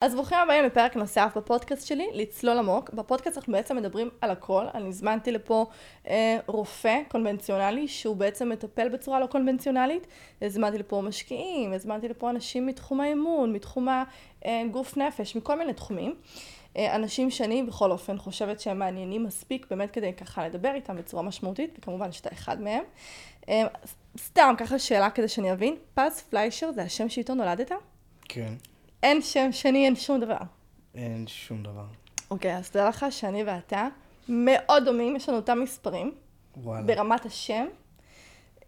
אז ברוכים הבאים לפרק נוסף בפודקאסט שלי, לצלול עמוק. בפודקאסט אנחנו בעצם מדברים על הכל. אני הזמנתי לפה אה, רופא קונבנציונלי, שהוא בעצם מטפל בצורה לא קונבנציונלית. הזמנתי לפה משקיעים, הזמנתי לפה אנשים מתחום האמון, מתחום הגוף אה, נפש, מכל מיני תחומים. אה, אנשים שאני בכל אופן חושבת שהם מעניינים מספיק, באמת כדי ככה לדבר איתם בצורה משמעותית, וכמובן שאתה אחד מהם. אה, סתם, ככה שאלה כדי שאני אבין, פז פליישר זה השם שאיתו נולדת? כן. אין שם שני, אין שום דבר. אין שום דבר. אוקיי, אז תדע לך שאני ואתה מאוד דומים, יש לנו אותם מספרים. וואלה. ברמת השם.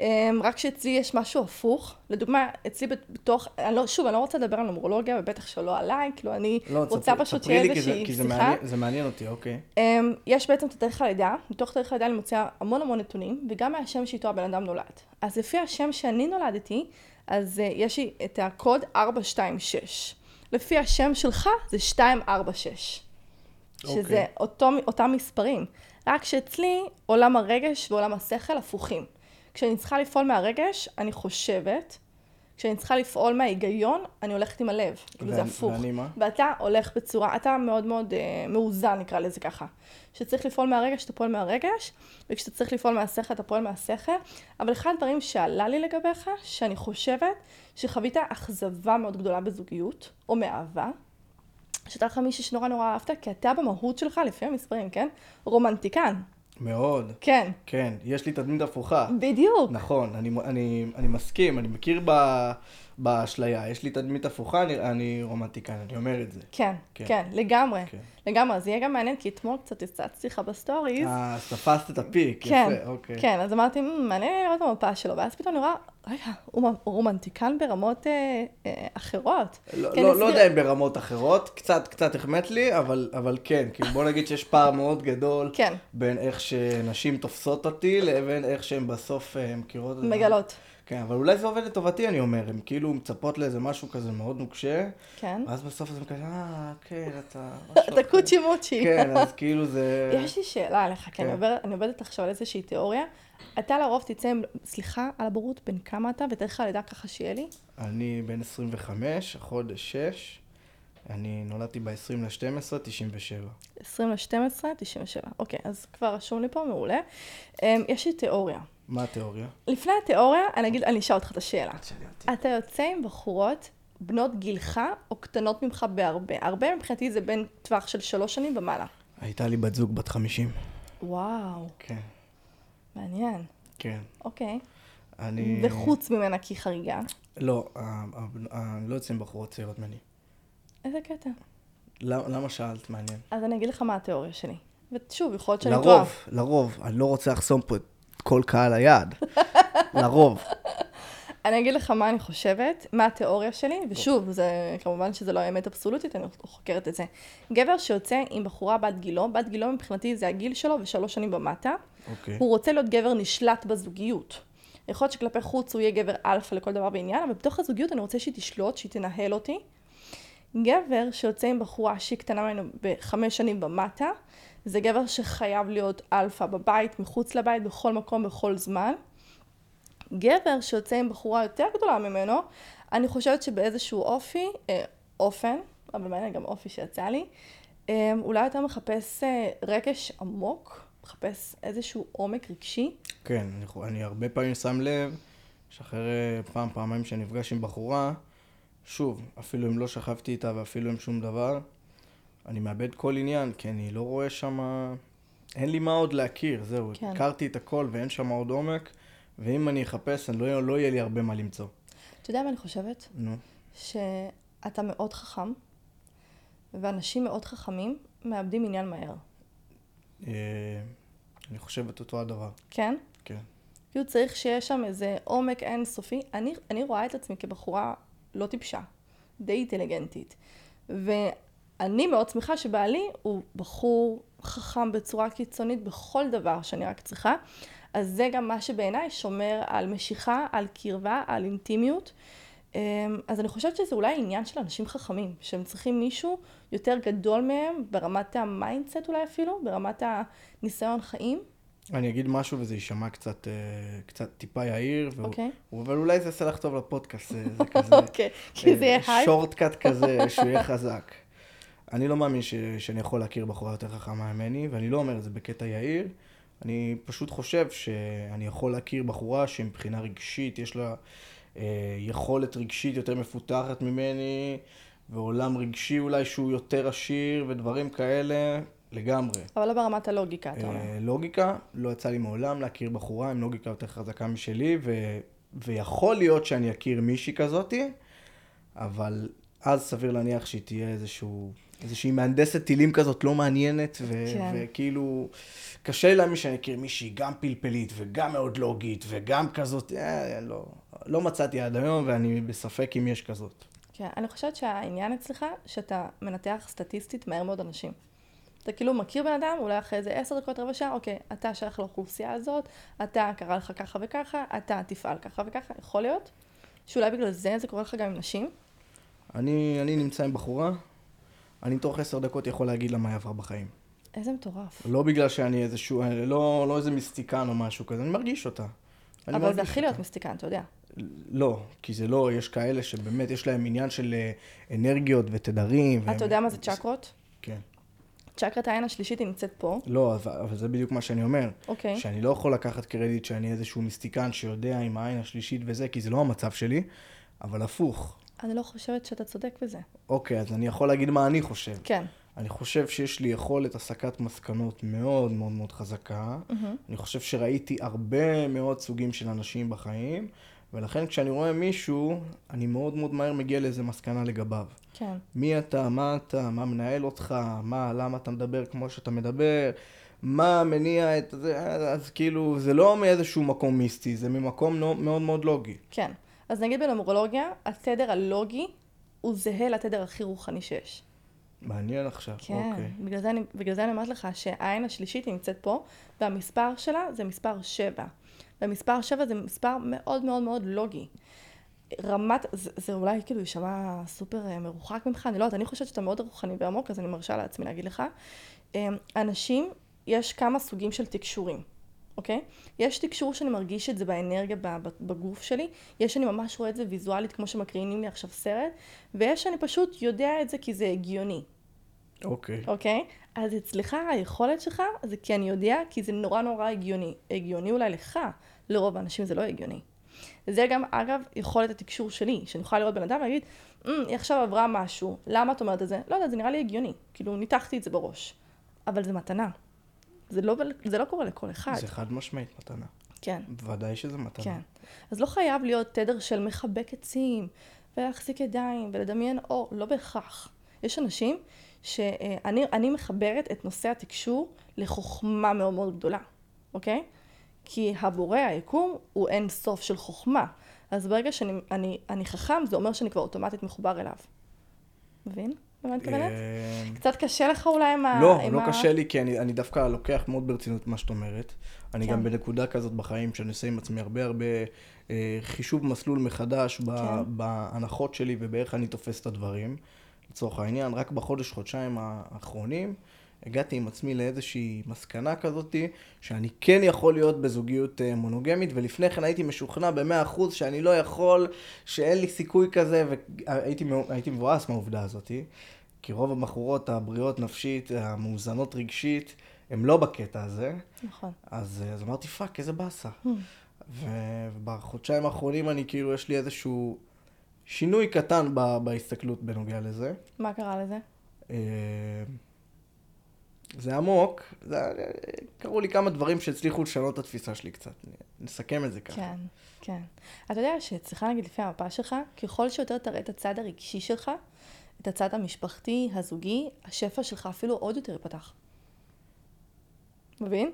אמ, רק שאצלי יש משהו הפוך. לדוגמה, אצלי בתוך, אני לא, שוב, אני לא רוצה לדבר על נומרולוגיה, ובטח שלא עליי, כאילו אני לא, רוצה תספרי- פשוט שיהיה איזושהי כי זה שיחה. מעניין- זה מעניין אותי, אוקיי. אמ, יש בעצם את תאריך הלידה, מתוך תאריך הלידה אני מוציאה המון המון נתונים, וגם מהשם שאיתו הבן אדם נולד. אז לפי השם שאני נולדתי, אז uh, יש לי את הקוד 426. לפי השם שלך זה 246. שזה אוקיי. אותו, אותם מספרים. רק שאצלי עולם הרגש ועולם השכל הפוכים. כשאני צריכה לפעול מהרגש, אני חושבת. כשאני צריכה לפעול מההיגיון, אני הולכת עם הלב. כאילו זה הפוך. ואני מה? ואתה הולך בצורה, אתה מאוד מאוד אה, מאוזן, נקרא לזה ככה. כשצריך לפעול מהרגש, אתה פועל מהרגש, וכשאתה צריך לפעול מהשכל, אתה פועל מהשכל. אבל אחד הדברים שעלה לי לגביך, שאני חושבת שחווית אכזבה מאוד גדולה בזוגיות, או מאהבה, שהייתה לך מישהי שנורא נורא אהבת, כי אתה במהות שלך, לפי המספרים, כן? רומנטיקן. מאוד. כן, כן, יש לי תדמית הפוכה. בדיוק. נכון, אני, אני, אני מסכים, אני מכיר ב, באשליה. יש לי תדמית הפוכה, אני, אני רומנטיקן, אני אומר את זה. כן, כן. כן, לגמרי. כן. לגמרי, זה יהיה גם מעניין, כי אתמול קצת הצצתי לך ב stories. אה, אז תפסת את ה peak, כן, יפה, אוקיי. כן, אז אמרתי, "מ, מעניין לי לראות את המפה שלו, ואז פתאום אני רואה, רגע, הוא רומנטיקן ברמות אה, אה, אחרות. לא, כן, לא, נסביר- לא יודע אם ברמות אחרות, קצת, קצת החמאת לי, אבל, אבל כן, כאילו בוא נגיד שיש פער מאוד גדול כן, בין איך שנשים תופסות אותי לבין איך שהן בסוף אה, מכירות את זה. מגלות. כן, אבל אולי זה עובד לטובתי, אני אומר, הן כאילו מצפות לאיזה משהו כזה מאוד נוקשה, כן. ואז בסוף זה כזה, אה, כן, אתה... אתה אחר." קוצ'י מוצ'י. כן, אז כאילו זה... יש לי שאלה עליך, כי אני כן. עובדת- אני עובדת עכשיו על איזושהי תיאוריה. אתה לרוב תצא עם, סליחה על הבורות, בן כמה אתה, ותאריך הלידה ככה שיהיה לי? אני בן 25, החודש 6, אני נולדתי ב-20 ל-12, 97. 20 ל-12, 97. אוקיי, אז כבר רשום לי פה, מעולה. אמ, יש לי תיאוריה. מה התיאוריה? לפני התיאוריה, אני אגיד, אני אשאל אותך את השאלה. אתה יוצא עם בחורות בנות גילך או קטנות ממך בהרבה. הרבה מבחינתי זה בין טווח של שלוש שנים ומעלה. הייתה לי בת זוג בת 50. וואו, כן, מעניין. כן. אוקיי. אני... וחוץ ממנה כי חריגה. לא, אני לא יוצא עם בחורות צעירות ממני. איזה קטע. למה למה שאלת? מעניין. אז אני אגיד לך מה התיאוריה שלי. ושוב, יכול להיות שאני טועה. לרוב, לרוב, אני לא רוצה לחסום פה את כל קהל היעד. לרוב. אני אגיד לך מה אני חושבת, מה התיאוריה שלי, ושוב, זה כמובן שזה לא האמת אבסולוטית, אני חוקרת את זה. גבר שיוצא עם בחורה בת גילו, בת גילו מבחינתי זה הגיל שלו ושלוש שנים ומטה, אוקיי. הוא רוצה להיות גבר נשלט בזוגיות. יכול להיות שכלפי חוץ הוא יהיה גבר אלפא לכל דבר ועניין, אבל בתוך הזוגיות אני רוצה שהיא תשלוט, שהיא תנהל אותי. גבר שיוצא עם בחורה שהיא קטנה ממנו בחמש שנים ומטה, זה גבר שחייב להיות אלפא בבית, מחוץ לבית, בכל מקום, בכל זמן. גבר שיוצא עם בחורה יותר גדולה ממנו, אני חושבת שבאיזשהו אופי, אה, אופן, אבל מעניין גם אופי שיצא לי, אה, אולי יותר מחפש אה, רגש עמוק, מחפש איזשהו עומק רגשי. כן, אני, אני הרבה פעמים שם לב שאחרי פעם, פעמיים שאני נפגש עם בחורה, שוב, אפילו אם לא שכבתי איתה ואפילו אם שום דבר, אני מאבד כל עניין, כי אני לא רואה שם... אין לי מה עוד להכיר, זהו, כן. הכרתי את הכל ואין שם עוד עומק, ואם אני אחפש, אני לא, לא יהיה לי הרבה מה למצוא. אתה יודע מה אני חושבת? נו, שאתה מאוד חכם, ואנשים מאוד חכמים מאבדים עניין מהר. אה, אני חושב את אותו הדבר, כן? כן. כאילו צריך שיהיה שם איזה עומק אינסופי. אני, אני רואה את עצמי כבחורה לא טיפשה, די אינטליגנטית. ואני מאוד שמחה שבעלי הוא בחור חכם בצורה קיצונית בכל דבר שאני רק צריכה. אז זה גם מה שבעיניי שומר על משיכה, על קרבה, על אינטימיות. אמ, אז אני חושבת שזה אולי עניין של אנשים חכמים, שהם צריכים מישהו יותר גדול מהם ברמת ה mindset אולי אפילו, ברמת הניסיון חיים. אני אגיד משהו וזה יישמע קצת, אה, קצת טיפה יהיר, והוא- אוקיי? אבל אולי זה יעשה לך טוב לפודקאסט, זה, זה כזה... אוקיי, כי זה יהיה hype. shortcut כזה, שהוא יהיה חזק. אני לא מאמין ש, שאני יכול להכיר בחורה יותר חכמה ממני, ואני לא אומר את זה בקטע יהיר. אני פשוט חושב שאני יכול להכיר בחורה שמבחינה רגשית יש לה אה, יכולת רגשית יותר מפותחת ממני, ועולם רגשי אולי שהוא יותר עשיר, ודברים כאלה, לגמרי. אבל לא ברמת הלוגיקה, אתה אומר. אה, לוגיקה, לא יצא לי מעולם להכיר בחורה עם לוגיקה יותר חזקה משלי, ו... ויכול להיות שאני אכיר מישהי כזאתי, אבל אז סביר להניח שהיא תהיה איזשהו, איזושהי מהנדסת טילים כזאת לא מעניינת, ו... כן. וכאילו, קשה להאמין שאני אכיר מישהי גם פלפלית וגם מאוד לוגית וגם כזאת, אה, לא, לא מצאתי עד היום ואני בספק אם יש כזאת. כן, אני חושבת שהעניין אצלך, שאתה מנתח סטטיסטית מהר מאוד אנשים. אתה כאילו מכיר בן אדם, אולי אחרי איזה עשר דקות, רבע שעה, אוקיי, אתה שייך לאוכלוסייה הזאת, אתה קרה לך ככה וככה, אתה תפעל ככה וככה, יכול להיות שאולי בגלל זה זה קורה לך גם עם נשים? אני, אני נמצא עם בחורה, אני תוך עשר דקות יכול להגיד לה מה היא עברה בחיים. איזה מטורף. לא בגלל שאני איזשהו, לא, לא איזה מיסטיקן או משהו כזה, אני מרגיש אותה. אני אבל זה הכי להיות. מיסטיקן, אתה יודע. לא, כי זה לא, יש כאלה שבאמת יש להם עניין של אה, אנרגיות ותדרים. והם- אתה יודע מה זה צ'קרות? כן. צ'קרת העין השלישית היא נמצאת פה, לא, אבל, אבל זה בדיוק מה שאני אומר. אוקיי. שאני לא יכול לקחת קרדיט שאני איזשהו מיסטיקן שיודע עם העין השלישית וזה, כי זה לא המצב שלי, אבל הפוך. אני לא חושבת שאתה צודק בזה. אוקיי, אז אני יכול להגיד מה אני חושב. כן. אני חושב שיש לי יכולת הסקת מסקנות מאוד מאוד מאוד חזקה. מהמם. אני חושב שראיתי הרבה מאוד סוגים של אנשים בחיים, ולכן כשאני רואה מישהו, אני מאוד מאוד מהר מגיע לאיזה מסקנה לגביו. כן. מי אתה, מה אתה, מה מנהל אותך, מה, למה אתה מדבר כמו שאתה מדבר, מה מניע את זה, אז כאילו, זה לא מאיזשהו מקום מיסטי, זה ממקום מאוד מאוד לוגי. כן. אז נגיד בנומרולוגיה, התדר הלוגי הוא זהה לתדר הכי רוחני שיש. מעניין עכשיו, כן, אוקיי. בגלל זה, אני, בגלל זה אני אומרת לך שהעין השלישית היא נמצאת פה, והמספר שלה זה מספר 7. ומספר 7 זה מספר מאוד מאוד מאוד לוגי. רמת, זה, זה אולי כאילו יישמע סופר אה, מרוחק ממך, אני לא יודעת, אני חושבת שאתה מאוד רוחני ועמוק, אז אני מרשה לעצמי להגיד לך. אה, אנשים, יש כמה סוגים של תקשורים, אוקיי? יש תקשור שאני מרגיש את זה באנרגיה בגוף שלי, יש שאני ממש רואה את זה ויזואלית כמו שמקרינים לי עכשיו סרט, ויש שאני פשוט יודע את זה כי זה הגיוני. אוקיי. אוקיי? אז אצלך היכולת שלך זה כי אני יודע, כי זה נורא נורא הגיוני. הגיוני אולי לך, לרוב האנשים זה לא הגיוני. זה גם, אגב, יכולת התקשור שלי, שאני יכולה לראות בן אדם ולהגיד, "אמ, היא עכשיו עברה משהו, למה את אומרת את זה? לא יודעת, זה נראה לי הגיוני. כאילו, ניתחתי את זה בראש. אבל זה מתנה. זה לא, זה לא קורה לכל אחד. זה חד משמעית מתנה. כן. בוודאי שזה מתנה. כן. אז לא חייב להיות תדר של מחבק עצים, ולהחזיק ידיים, ולדמיין אור, לא בהכרח. יש אנשים שאני אני מחברת את נושא התקשור לחוכמה מאוד מאוד גדולה, אוקיי? כי הבורא, היקום, הוא אין סוף של חוכמה. אז ברגע שאני אני, אני חכם, זה אומר שאני כבר אוטומטית מחובר אליו. מבין? למה מתכוונת? אה, קצת קשה לך אולי עם ה... לא, לא קשה לי, כי אני, דווקא לוקח מאוד ברצינות מה שאת אומרת. אני כן. גם בנקודה כזאת בחיים, שאני עושה עם עצמי הרבה הרבה אה, חישוב מסלול מחדש כן. בהנחות שלי ובאיך אני תופס את הדברים. לצורך העניין, רק בחודש, חודשיים האחרונים, הגעתי עם עצמי לאיזושהי מסקנה כזאתי, שאני כן יכול להיות בזוגיות אה, מונוגמית, ולפני כן הייתי משוכנע במאה אחוז שאני לא יכול, שאין לי סיכוי כזה, והייתי מבואס מהעובדה הזאתי. כי רוב הבחורות הבריאות נפשית, המאוזנות רגשית, הן לא בקטע הזה. נכון. אז, אה, אז אמרתי, fuck, איזה באסה. Hmm. ובחודשיים האחרונים אני כאילו, יש לי איזשהו שינוי קטן ב- בהסתכלות בנוגע לזה. מה קרה לזה? אה, זה עמוק, זה, קרו לי כמה דברים שהצליחו לשנות את התפיסה שלי קצת. נסכם את זה ככה. כן, כן. אתה יודע שאצלך, נגיד, לפי המפה שלך, ככל שיותר תראה את הצד הרגשי שלך, את הצד המשפחתי, הזוגי, השפע שלך אפילו עוד יותר ייפתח. מבין?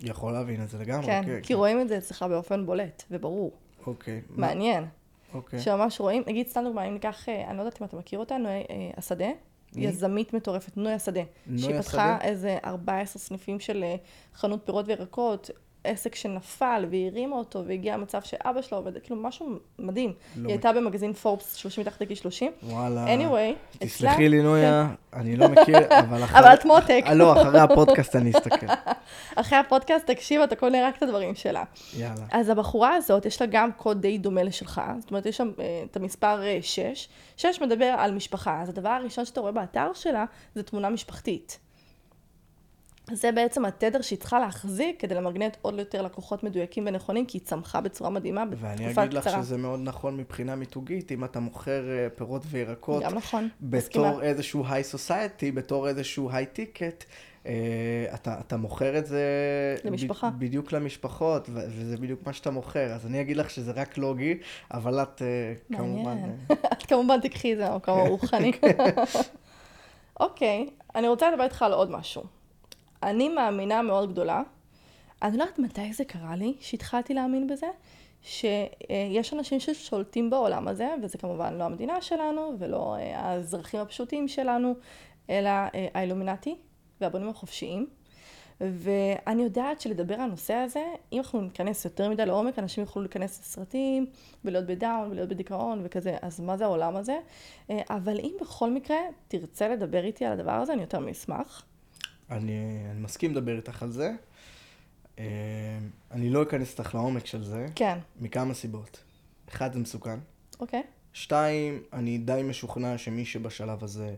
יכול להבין את זה לגמרי. כן, כן, כי רואים את זה אצלך באופן בולט וברור. אוקיי. מעניין. אוקיי. שממש רואים, נגיד סתם דוגמא, אם ניקח, אה, אני לא יודעת אם אתה מכיר אותה, נוי אה, השדה? יזמית מטורפת, נוי השדה. נוי שהיא השדה? פתחה איזה 14 סניפים של אה, חנות פירות וירקות, עסק שנפל והרימה אותו והגיע למצב שאבא שלה עובד, כאילו משהו מדהים. לא היא הייתה במגזין פורבס 30 מתחת לגיל 30. וואלה. anyway, תסלחי לי, נויה, אני לא מכיר, אבל אחרי... אבל את מותק. אה, לא, אחרי הפודקאסט אני אסתכל. אחרי הפודקאסט, תקשיב, אתה קונה רק את הדברים שלה. יאללה. אז הבחורה הזאת, יש לה גם קוד די דומה לשלך, זאת אומרת, יש שם אה, את המספר 6. 6 מדבר על משפחה, אז הדבר הראשון שאתה רואה באתר שלה, זה תמונה משפחתית. זה בעצם התדר שהיא צריכה להחזיק כדי למגנט עוד יותר לקוחות מדויקים ונכונים, כי היא צמחה בצורה מדהימה ואני בתקופה אגיד לך קצרה. שזה מאוד נכון מבחינה מיתוגית, אם אתה מוכר אה, פירות וירקות גם נכון, מסכימה. בתור איזשהו היי סוסייטי, בתור איזשהו היי טיקט, אתה, אתה מוכר את זה למשפחה. ב, בדיוק למשפחות, ו- וזה בדיוק מה שאתה מוכר. אז אני אגיד לך שזה רק לוגי, אבל את אה, כמובן... מעניין. אה, את כמובן תקחי את זה למקום הרוחני. אוקיי, אני רוצה לדבר איתך על עוד משהו. אני מאמינה מאוד גדולה, אני לא יודעת מתי זה קרה לי, שהתחלתי להאמין בזה, שיש אנשים ששולטים בעולם הזה, וזה כמובן לא המדינה שלנו, ולא אה, האזרחים הפשוטים שלנו, אלא אה, האילומינטי והבונים החופשיים. ואני יודעת שלדבר על הנושא הזה, אם אנחנו ניכנס יותר מדי לעומק, אנשים יוכלו להיכנס לסרטים, ולהיות בדאון, ולהיות בדיכאון, וכזה, אז מה זה העולם הזה? אה, אבל אם בכל מקרה תרצה לדבר איתי על הדבר הזה, אני יותר מאשמח. אני, אני מסכים לדבר איתך על זה. אה, אני לא אכנס איתך לעומק של זה, כן, מכמה סיבות. אחד, זה מסוכן. אוקיי. שתיים, אני די משוכנע שמי שבשלב הזה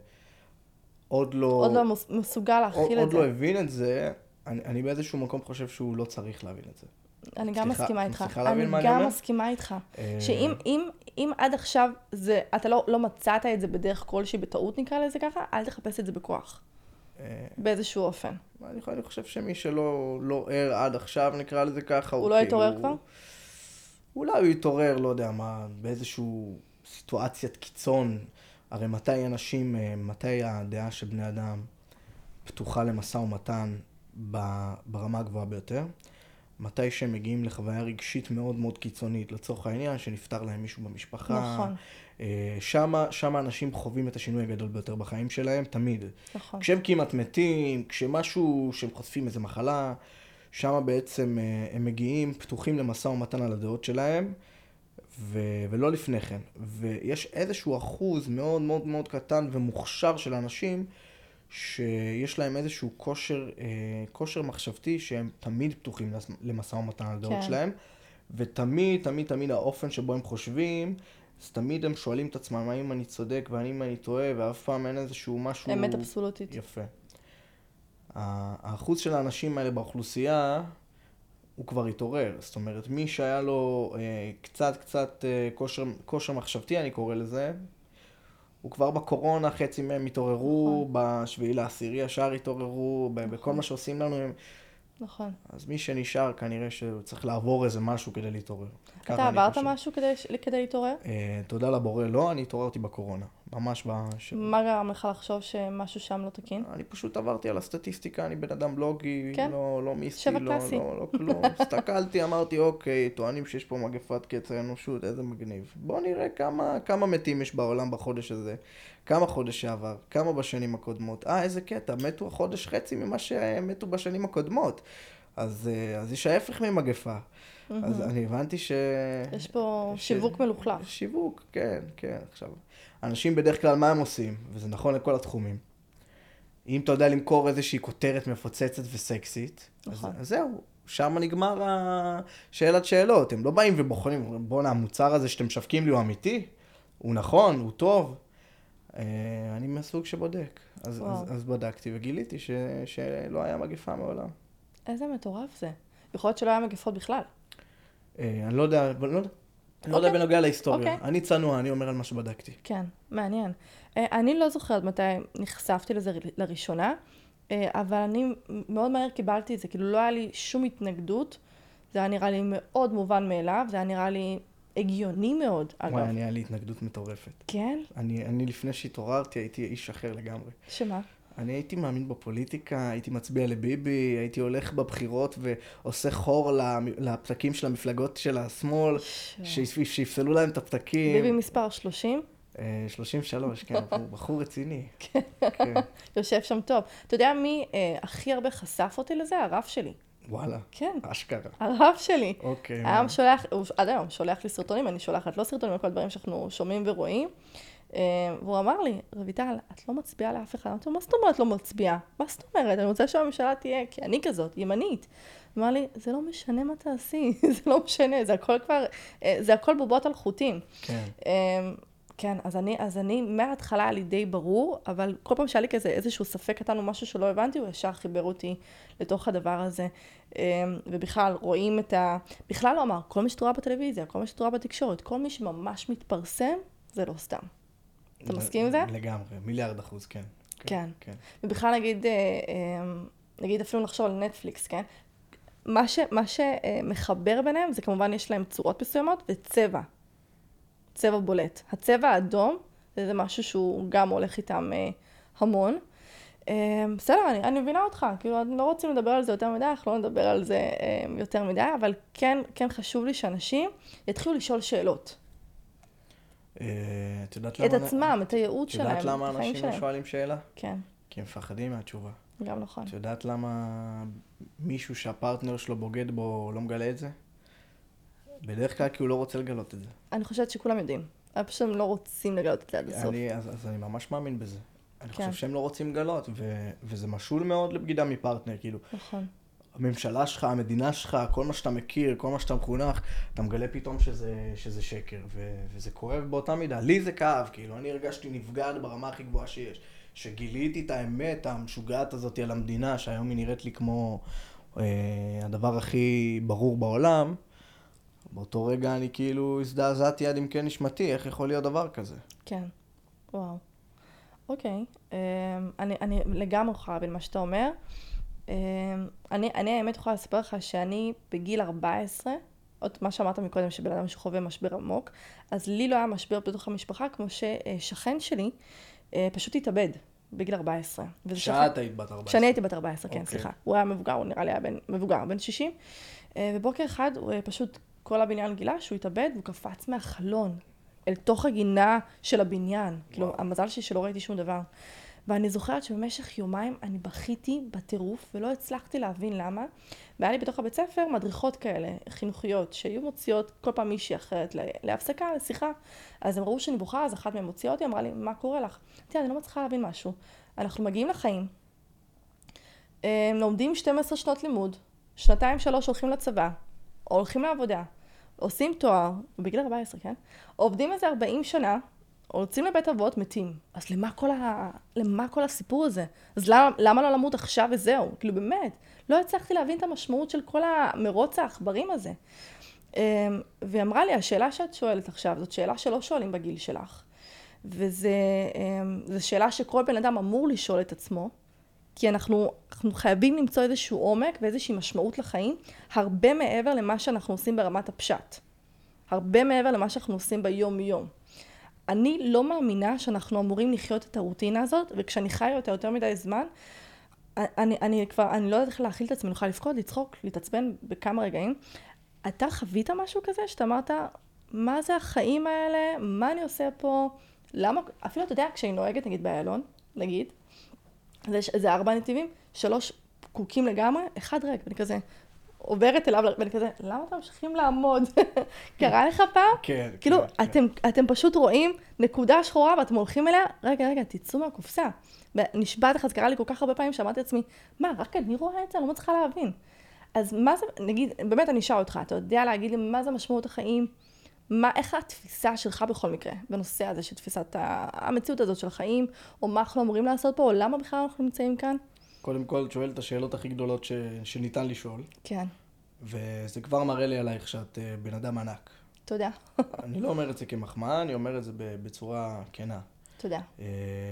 עוד לא... עוד לא מסוגל עוד, להכיל עוד את לא זה. הבין את זה, אני, אני באיזשהו מקום חושב שהוא לא צריך להבין את זה. אני גם סליחה, מסכימה איתך. מצליחה להבין אני מה אני גם אומר? מסכימה איתך. אה, שאם אם, אם עד עכשיו זה, אתה לא, לא מצאת את זה בדרך כלשהי, בטעות נקרא לזה ככה, אל תחפש את זה בכוח. באיזשהו אופן. אני, אני חושב שמי שלא לא ער עד עכשיו, נקרא לזה ככה, הוא לא התעורר כאילו- כבר? אולי הוא יתעורר, לא יודע מה, באיזשהו סיטואציית קיצון. הרי מתי אנשים, אה, מתי הדעה של בני אדם פתוחה למשא ומתן ברמה הגבוהה ביותר? מתי שהם מגיעים לחוויה רגשית מאוד מאוד קיצונית, לצורך העניין, שנפטר להם מישהו במשפחה. נכון. אה, שמה, שמה אנשים חווים את השינוי הגדול ביותר בחיים שלהם, תמיד. נכון. כשהם כמעט מתים, כשמשהו, שהם חושפים איזה מחלה, שם בעצם אה, הם מגיעים פתוחים למשא ומתן על הדעות שלהם, ו- ולא לפני כן. ויש איזשהו אחוז מאוד מאוד מאוד קטן ומוכשר של אנשים, שיש להם איזשהו כושר, אה, כושר מחשבתי שהם תמיד פתוחים למשא ומתן על הדעות כן. שלהם, ותמיד, תמיד, תמיד האופן שבו הם חושבים, אז תמיד הם שואלים את עצמם האם אני צודק והאם אני טועה, ואף פעם אין איזשהו משהו... אמת אבסולוטית. יפה. האחוז של האנשים האלה באוכלוסייה, הוא כבר התעורר. זאת אומרת, מי שהיה לו אה, קצת קצת אה, כושר, כושר מחשבתי, אני קורא לזה, הוא כבר בקורונה, חצי מהם התעוררו, בשביעי לעשירי השאר התעוררו, ב- בכל מה שעושים לנו הם... נכון. אז מי שנשאר, כנראה שהוא צריך לעבור איזה משהו כדי להתעורר. אתה עברת. משהו כדי, כדי להתעורר? אה, תודה לבורא, לא, אני התעוררתי בקורונה. ממש בש... מה גרם לך לחשוב שמשהו שם לא תקין? אני פשוט עברתי על הסטטיסטיקה, אני בן אדם בלוגי, כן. לא, לא מיסטי, לא, קלאסי. לא, לא כלום. הסתכלתי, אמרתי, אוקיי, טוענים שיש פה מגפת קץ האנושות, איזה מגניב. בוא נראה כמה, כמה מתים יש בעולם בחודש הזה, כמה חודש שעבר, כמה בשנים הקודמות. אה, איזה קטע, מתו החודש חצי ממה שמתו בשנים הקודמות. אז, אה, אז יש ההפך ממגפה. אז אני הבנתי ש... יש פה ש- שיווק מלוכלך. שיווק, כן, כן. עכשיו, אנשים בדרך כלל, מה הם עושים? וזה נכון לכל התחומים. אם אתה יודע למכור איזושהי כותרת מפוצצת וסקסית, נכון. אז, אז זהו, שם נגמר השאלת שאלות. הם לא באים ובוחנים, בואנה, המוצר הזה שאתם משווקים לי הוא אמיתי? הוא נכון, הוא טוב. אה, אני מהסוג שבודק. אז, וואו. אז, אז בדקתי וגיליתי ש, שלא היה מגפה מעולם. איזה מטורף זה. יכול להיות שלא היה מגפות בכלל. אה, אני לא יודע, לא יודע. לא יודע אוקיי. בנוגע להיסטוריה. אוקיי. אני צנוע, אני אומר על מה שבדקתי. כן, מעניין. אה, אני לא זוכרת מתי נחשפתי לזה לראשונה, אה, אבל אני מאוד מהר קיבלתי את זה, כאילו לא היה לי שום התנגדות. זה היה נראה לי מאוד מובן מאליו, זה היה נראה לי הגיוני מאוד, וואי, אגב. אני, היה לי התנגדות מטורפת. כן? אני, אני לפני שהתעוררתי הייתי איש אחר לגמרי. שמה? אני הייתי מאמין בפוליטיקה, הייתי מצביע לביבי, הייתי הולך בבחירות ועושה חור לפתקים של המפלגות של השמאל, שיפ- שיפסלו להם את הפתקים. ביבי מספר 30, אה, 33, כן, הוא בחור רציני. כן. יושב שם טוב. אתה יודע מי אה, הכי הרבה חשף אותי לזה? הרב שלי. וואלה, כן, אשכרה. הרב שלי. אוקיי. היה? שולח, עד היום שולח לי סרטונים, אני שולחת לו סרטונים, כל הדברים שאנחנו שומעים ורואים. אה, והוא אמר לי, רויטל, את לא מצביעה לאף אחד. אמרתי לו, מה זאת אומרת לא מצביעה? מה זאת אומרת? אני רוצה שהממשלה תהיה, כי אני כזאת, ימנית. אמר לי, זה לא משנה מה תעשי, זה לא משנה, זה הכל כבר, אה, זה הכל בובות על חוטים. כן. אמ, כן, אז אני, אז אני מההתחלה היה לי די ברור, אבל כל פעם שהיה לי כזה איזשהו ספק קטן או משהו שלא הבנתי, הוא ישר חיבר אותי לתוך הדבר הזה. אמ, ובכלל, רואים את ה... בכלל לא אמר, כל מי שאת רואה בטלוויזיה, כל מי שאת רואה בתקשורת, כל מי שממש מתפרסם, זה לא סתם. אתה מסכים עם זה? לגמרי, מיליארד אחוז, כן. כן. כן. ובכלל נגיד, אה, אה, נגיד אפילו נחשוב על נטפליקס, כן? מה, ש, מה שמחבר ביניהם זה כמובן יש להם צורות מסוימות וצבע. צבע בולט. הצבע האדום זה, זה משהו שהוא גם הולך איתם אה, המון. בסדר, אני, אני מבינה אותך, כאילו, אנחנו לא רוצים לדבר על זה יותר מדי, אנחנו לא נדבר על זה יותר מדי, אבל כן, כן חשוב לי שאנשים יתחילו לשאול שאלות. אה, את יודעת את למה... עצמם, את הייעוד את שלהם, יודעת למה את החיים אנשים לא שלהם. שואלים שאלה? כן, כי הם מפחדים מהתשובה. גם נכון. את יודעת למה מישהו שהפרטנר שלו בוגד בו לא מגלה את זה? בדרך כלל כי הוא לא רוצה לגלות את זה. אני חושבת שכולם יודעים. פשוט הם לא רוצים לגלות את זה עד הסוף. אני, אז, אז אני ממש מאמין בזה. אני כן. חושב שהם לא רוצים לגלות, ו, וזה משול מאוד לבגידה מפרטנר, כאילו, נכון. הממשלה שלך, המדינה שלך, כל מה שאתה מכיר, כל מה שאתה מחונך, אתה מגלה פתאום שזה, שזה שקר, ו, וזה כואב באותה מידה. לי זה כאב, כאילו, אני הרגשתי נבגד ברמה הכי גבוהה שיש. שגיליתי את האמת המשוגעת הזאת על המדינה, שהיום היא נראית לי כמו אה, הדבר הכי ברור בעולם, באותו רגע אני כאילו הזדעזעתי עד עמקי נשמתי, איך יכול להיות דבר כזה? כן. וואו. אוקיי. אמ, אני, אני לגמרי יכולה להבין מה שאתה אומר. אמ, אני, אני האמת יכולה לספר לך שאני בגיל 14, עוד מה שאמרת מקודם, שבן אדם שחווה משבר עמוק, אז לי לא היה משבר בתוך המשפחה, כמו ששכן שלי אה, פשוט התאבד בגיל 14. וזה שכן- כשאת היית בת 14. כשאני הייתי בת 14, כן, אוקיי. סליחה. הוא היה מבוגר, הוא נראה לי היה בן, מבוגר, בן 60. אה, ובוקר אחד הוא אה, פשוט, כל הבניין גילה שהוא התאבד, והוא קפץ מהחלון אל תוך הגינה של הבניין. כאילו, המזל שלי שלא ראיתי שום דבר. ואני זוכרת שבמשך יומיים אני בכיתי בטירוף, ולא הצלחתי להבין למה. והיה לי בתוך הבית ספר מדריכות כאלה, חינוכיות, שהיו מוציאות כל פעם מישהי אחרת להפסקה, לשיחה. אז הם ראו שאני בוכה, אז אחת מהן הוציאה אותי, אמרה לי, מה קורה לך? אמרתי, אני לא מצליחה להבין משהו. אנחנו מגיעים לחיים, הם לומדים 12 שנות לימוד, שנתיים שלוש הולכים לצבא, הולכים לעבודה, עושים תואר, בגיל 14, כן? עובדים איזה 40 שנה, או יוצאים לבית אבות, מתים. אז למה כל, ה... למה כל הסיפור הזה? אז למה, למה לא למות עכשיו וזהו? כאילו באמת, לא הצלחתי להבין את המשמעות של כל המרוץ העכברים הזה. אמ, והיא אמרה לי, השאלה שאת שואלת עכשיו, זאת שאלה שלא שואלים בגיל שלך. וזו שאלה שכל בן אדם אמור לשאול את עצמו, כי אנחנו, אנחנו חייבים למצוא איזשהו עומק ואיזושהי משמעות לחיים, הרבה מעבר למה שאנחנו עושים ברמת הפשט. הרבה מעבר למה שאנחנו עושים ביום-יום. אני לא מאמינה שאנחנו אמורים לחיות את הרוטינה הזאת, וכשאני חיה אותה יותר מדי זמן, אני, אני כבר, אני לא יודעת איך להכיל את עצמי, אני יכולה לבכות, לצחוק, להתעצבן בכמה רגעים. אתה חווית משהו כזה שאתה אמרת, מה זה החיים האלה? מה אני עושה פה? למה? אפילו אתה יודע, כשאני נוהגת, נגיד באיילון, נגיד, יש איזה ארבע נתיבים, שלוש פקוקים לגמרי, אחד ריק, ואני כזה עוברת אליו, ואני כזה, למה אתם ממשיכים לעמוד? קרה לך פעם? כן, כאילו, כן, כן. אתם, אתם פשוט רואים נקודה שחורה ואתם הולכים אליה, רגע, רגע, תצאו מהקופסה. ונשבעת לך, זה קרה לי כל כך הרבה פעמים שאמרתי לעצמי, מה, רק אני רואה את זה? אני לא מצליחה להבין. אז מה זה, נגיד, באמת אני אשאל אותך, אתה יודע להגיד לי מה זה משמעות החיים? מה, איך התפיסה שלך בכל מקרה, בנושא הזה של תפיסת המציאות הזאת של החיים, או מה אנחנו אמורים לעשות פה, או למה בכלל אנחנו נמצאים כאן? קודם כל, את שואלת את השאלות הכי גדולות ש... שניתן לשאול, כן, וזה כבר מראה לי עלייך שאת אה, בן אדם ענק. תודה. אני לא אומר את זה כמחמאה, אני אומר את זה בצורה כנה. תודה. אה,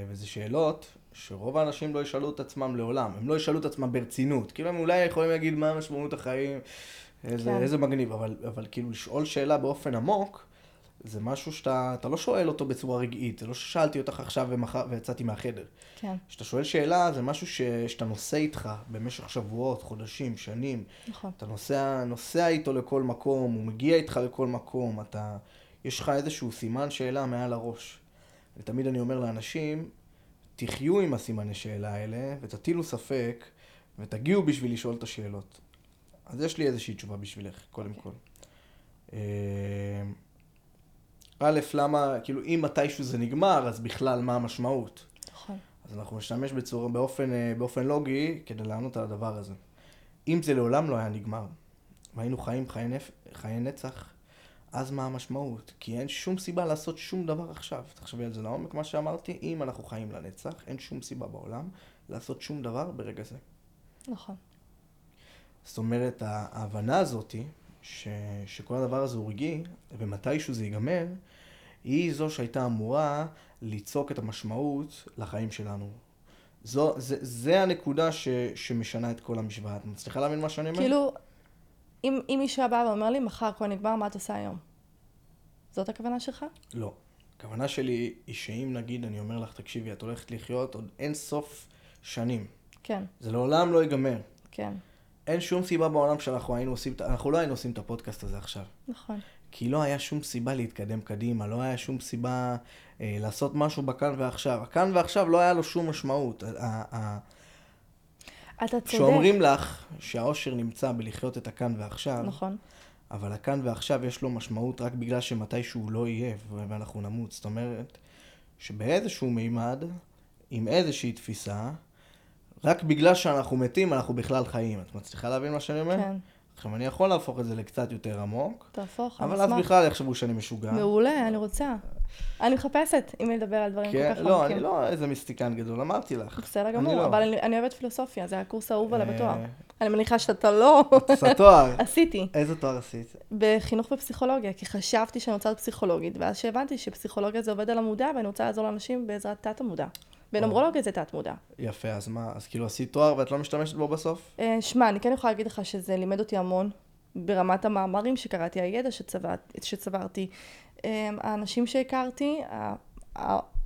וזה שאלות שרוב האנשים לא ישאלו את עצמם לעולם. הם לא ישאלו את עצמם ברצינות. כאילו הם אולי יכולים להגיד מה משמעות החיים, איזה, כן. איזה מגניב, אבל, אבל כאילו לשאול שאלה באופן עמוק, זה משהו שאתה אתה לא שואל אותו בצורה רגעית. זה לא ששאלתי אותך עכשיו ומחר, ויצאתי מהחדר. כן, כשאתה שואל שאלה, זה משהו ש, שאתה נושא איתך במשך שבועות, חודשים, שנים. נכון. אתה נוסע, נוסע איתו לכל מקום, הוא מגיע איתך לכל מקום, אתה... יש לך איזשהו סימן שאלה מעל הראש. ותמיד אני אומר לאנשים, תחיו עם הסימני שאלה האלה, ותטילו ספק, ותגיעו בשביל לשאול את השאלות. אז יש לי איזושהי תשובה בשבילך, קודם אוקיי. כל. א', למה, כאילו, אם מתישהו זה נגמר, אז בכלל, מה המשמעות? נכון. אז אנחנו נשתמש בצורה, באופן, אה, באופן לוגי כדי לענות על הדבר הזה. אם זה לעולם לא היה נגמר, והיינו חיים חיי, נפ... חיי נצח, אז מה המשמעות? כי אין שום סיבה לעשות שום דבר עכשיו. תחשבי על זה לעומק, מה שאמרתי, אם אנחנו חיים לנצח, אין שום סיבה בעולם לעשות שום דבר ברגע זה. נכון. זאת אומרת, ההבנה הזאתי, ש... שכל הדבר הזה הוא רגעי, ומתישהו זה ייגמר, היא זו שהייתה אמורה ליצוק את המשמעות לחיים שלנו. זו, זה, זה הנקודה ש, שמשנה את כל המשוואה. את מצליחה להבין מה שאני אומר? כאילו, אם, אם מישהו בא ואומר לי, מחר הכל נגמר, מה את עושה היום? זאת הכוונה שלך? לא. הכוונה שלי היא שאם נגיד אני אומר לך, תקשיבי, את הולכת לחיות עוד אין סוף שנים. כן, זה לעולם לא ייגמר. כן, אין שום סיבה בעולם שאנחנו היינו עושים, אנחנו לא היינו עושים את הפודקאסט הזה עכשיו. נכון. כי לא היה שום סיבה להתקדם קדימה, לא היה שום סיבה אה, לעשות משהו בכאן ועכשיו. הכאן ועכשיו לא היה לו שום משמעות. אתה צודק. כשאומרים לך שהאושר נמצא בלחיות את הכאן ועכשיו, נכון. אבל הכאן ועכשיו יש לו משמעות רק בגלל שמתישהו לא יהיה ואנחנו נמות. זאת אומרת, שבאיזשהו מימד, עם איזושהי תפיסה, רק בגלל שאנחנו מתים, אנחנו בכלל חיים. את מצליחה להבין מה שאני אומר? כן. עכשיו, אני יכול להפוך את זה לקצת יותר עמוק, תהפוך, אני אבל אז אשמח. בכלל יחשבו שאני משוגע. מעולה, אני רוצה. אני מחפשת מי לדבר על דברים כן, כל כך לא, עמוקים. אני לא איזה מיסטיקן גדול, אמרתי לך. בסדר גמור, לא. אבל אני- אני אוהבת פילוסופיה, זה הקורס האהוב עליי אה, בתואר. אני מניחה שאתה לא. עושה תואר. עשיתי. איזה תואר עשית? בחינוך ופסיכולוגיה, כי חשבתי שאני רוצה להיות פסיכולוגית, ואז שהבנתי שפסיכולוגיה זה עובד על המודע, ואני רוצה לעזור לאנשים בעזרת תת-המודע. ונומרולוגיה זה תת-מודע. יפה, אז מה, אז כאילו עשית תואר ואת לא משתמשת בו בסוף? אה, שמע, אני כן יכולה להגיד לך שזה לימד אותי המון ברמת המאמרים שקראתי, הידע שצברת, שצברתי, אה, האנשים שהכרתי,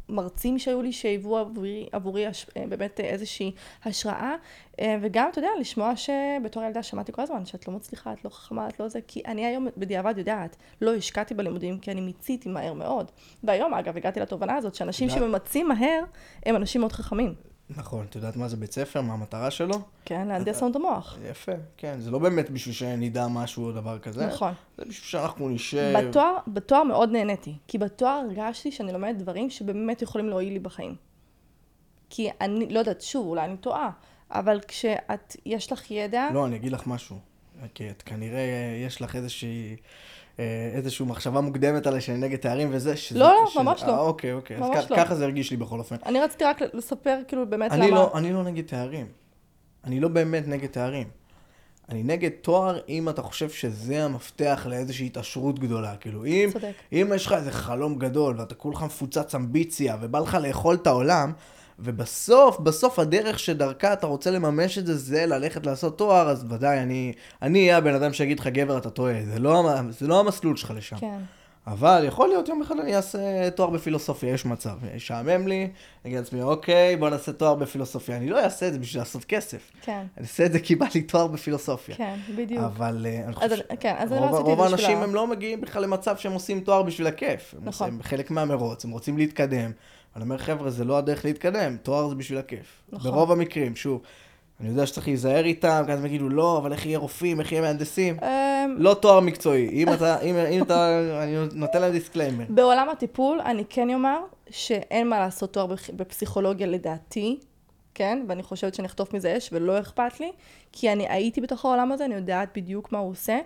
המרצים שהיו לי שהיוו עבורי, עבורי הש- אה, באמת אה, איזושהי השראה, אה, וגם, אתה יודע, לשמוע שבתור ילדה שמעתי כל הזמן שאת לא מצליחה, את לא חכמה, את לא זה, כי אני היום בדיעבד יודעת, לא השקעתי בלימודים כי אני מיציתי מהר מאוד. והיום, אגב, הגעתי לתובנה הזאת שאנשים שממצים מהר, הם אנשים מאוד חכמים. נכון, את יודעת מה זה בית ספר? מה המטרה שלו? כן, להנדס לנו את המוח. יפה, כן, זה לא באמת בשביל שנדע משהו או דבר כזה. נכון. זה בשביל שאנחנו נשב. בתואר, בתואר מאוד נהניתי, כי בתואר הרגשתי שאני לומדת דברים שבאמת יכולים להועיל לי בחיים. כי אני, לא יודעת, שוב, אולי אני טועה, אבל כשאת, יש לך ידע, לא, אני אגיד לך משהו. כי את כנראה, יש לך איזושהי... אה, איזושהי מחשבה מוקדמת עליי שאני נגד תארים וזה, שזה... לא, לא, שזה- ממש לא. אה, אוקיי, אוקיי. אז ממש כ- לא. ככה זה הרגיש לי בכל אופן. אני רציתי רק לספר כאילו באמת אני למה... לא, אני לא נגד תארים. אני לא באמת נגד תארים. אני נגד תואר אם אתה חושב שזה המפתח לאיזושהי התעשרות גדולה. כאילו, אם, צודק. אם יש לך איזה חלום גדול ואתה כולך מפוצץ אמביציה ובא לך לאכול את העולם, ובסוף, בסוף הדרך שדרכה אתה רוצה לממש את זה, זה ללכת לעשות תואר, אז ודאי, אני, אני אהיה הבן אדם שיגיד לך, גבר, אתה טועה. זה לא, זה לא המסלול שלך לשם. כן, אבל יכול להיות יום אחד אני אעשה תואר בפילוסופיה, יש מצב. ישעמם לי, אני אגיד לעצמי, אוקיי, בוא נעשה תואר בפילוסופיה. אני לא אעשה את זה בשביל לעשות כסף. כן, אני אעשה את זה כי בא לי תואר בפילוסופיה. כן, בדיוק. אבל אה, אני חושב כן, אז אני רוב, לא. האנשים הם לא מגיעים בכלל למצב שהם עושים תואר בשביל הכיף. נכון. הם חלק מהמרוץ, הם רוצים להתקדם. אני אומר, חבר'ה, זה לא הדרך להתקדם, תואר זה בשביל הכיף. נכון. ברוב המקרים, שוב, אני יודע שצריך להיזהר איתם, כי אז הם יגידו, לא, אבל איך יהיה רופאים, איך יהיה מהנדסים? אמ, לא תואר מקצועי. אם אתה, אם, אם אתה, אני נותן להם disclaimer. בעולם הטיפול, אני כן אומר שאין מה לעשות תואר בפ- בפסיכולוגיה לדעתי, כן? ואני חושבת שאני אחטוף מזה אש ולא אכפת לי, כי אני הייתי בתוך העולם הזה, אני יודעת בדיוק מה הוא עושה.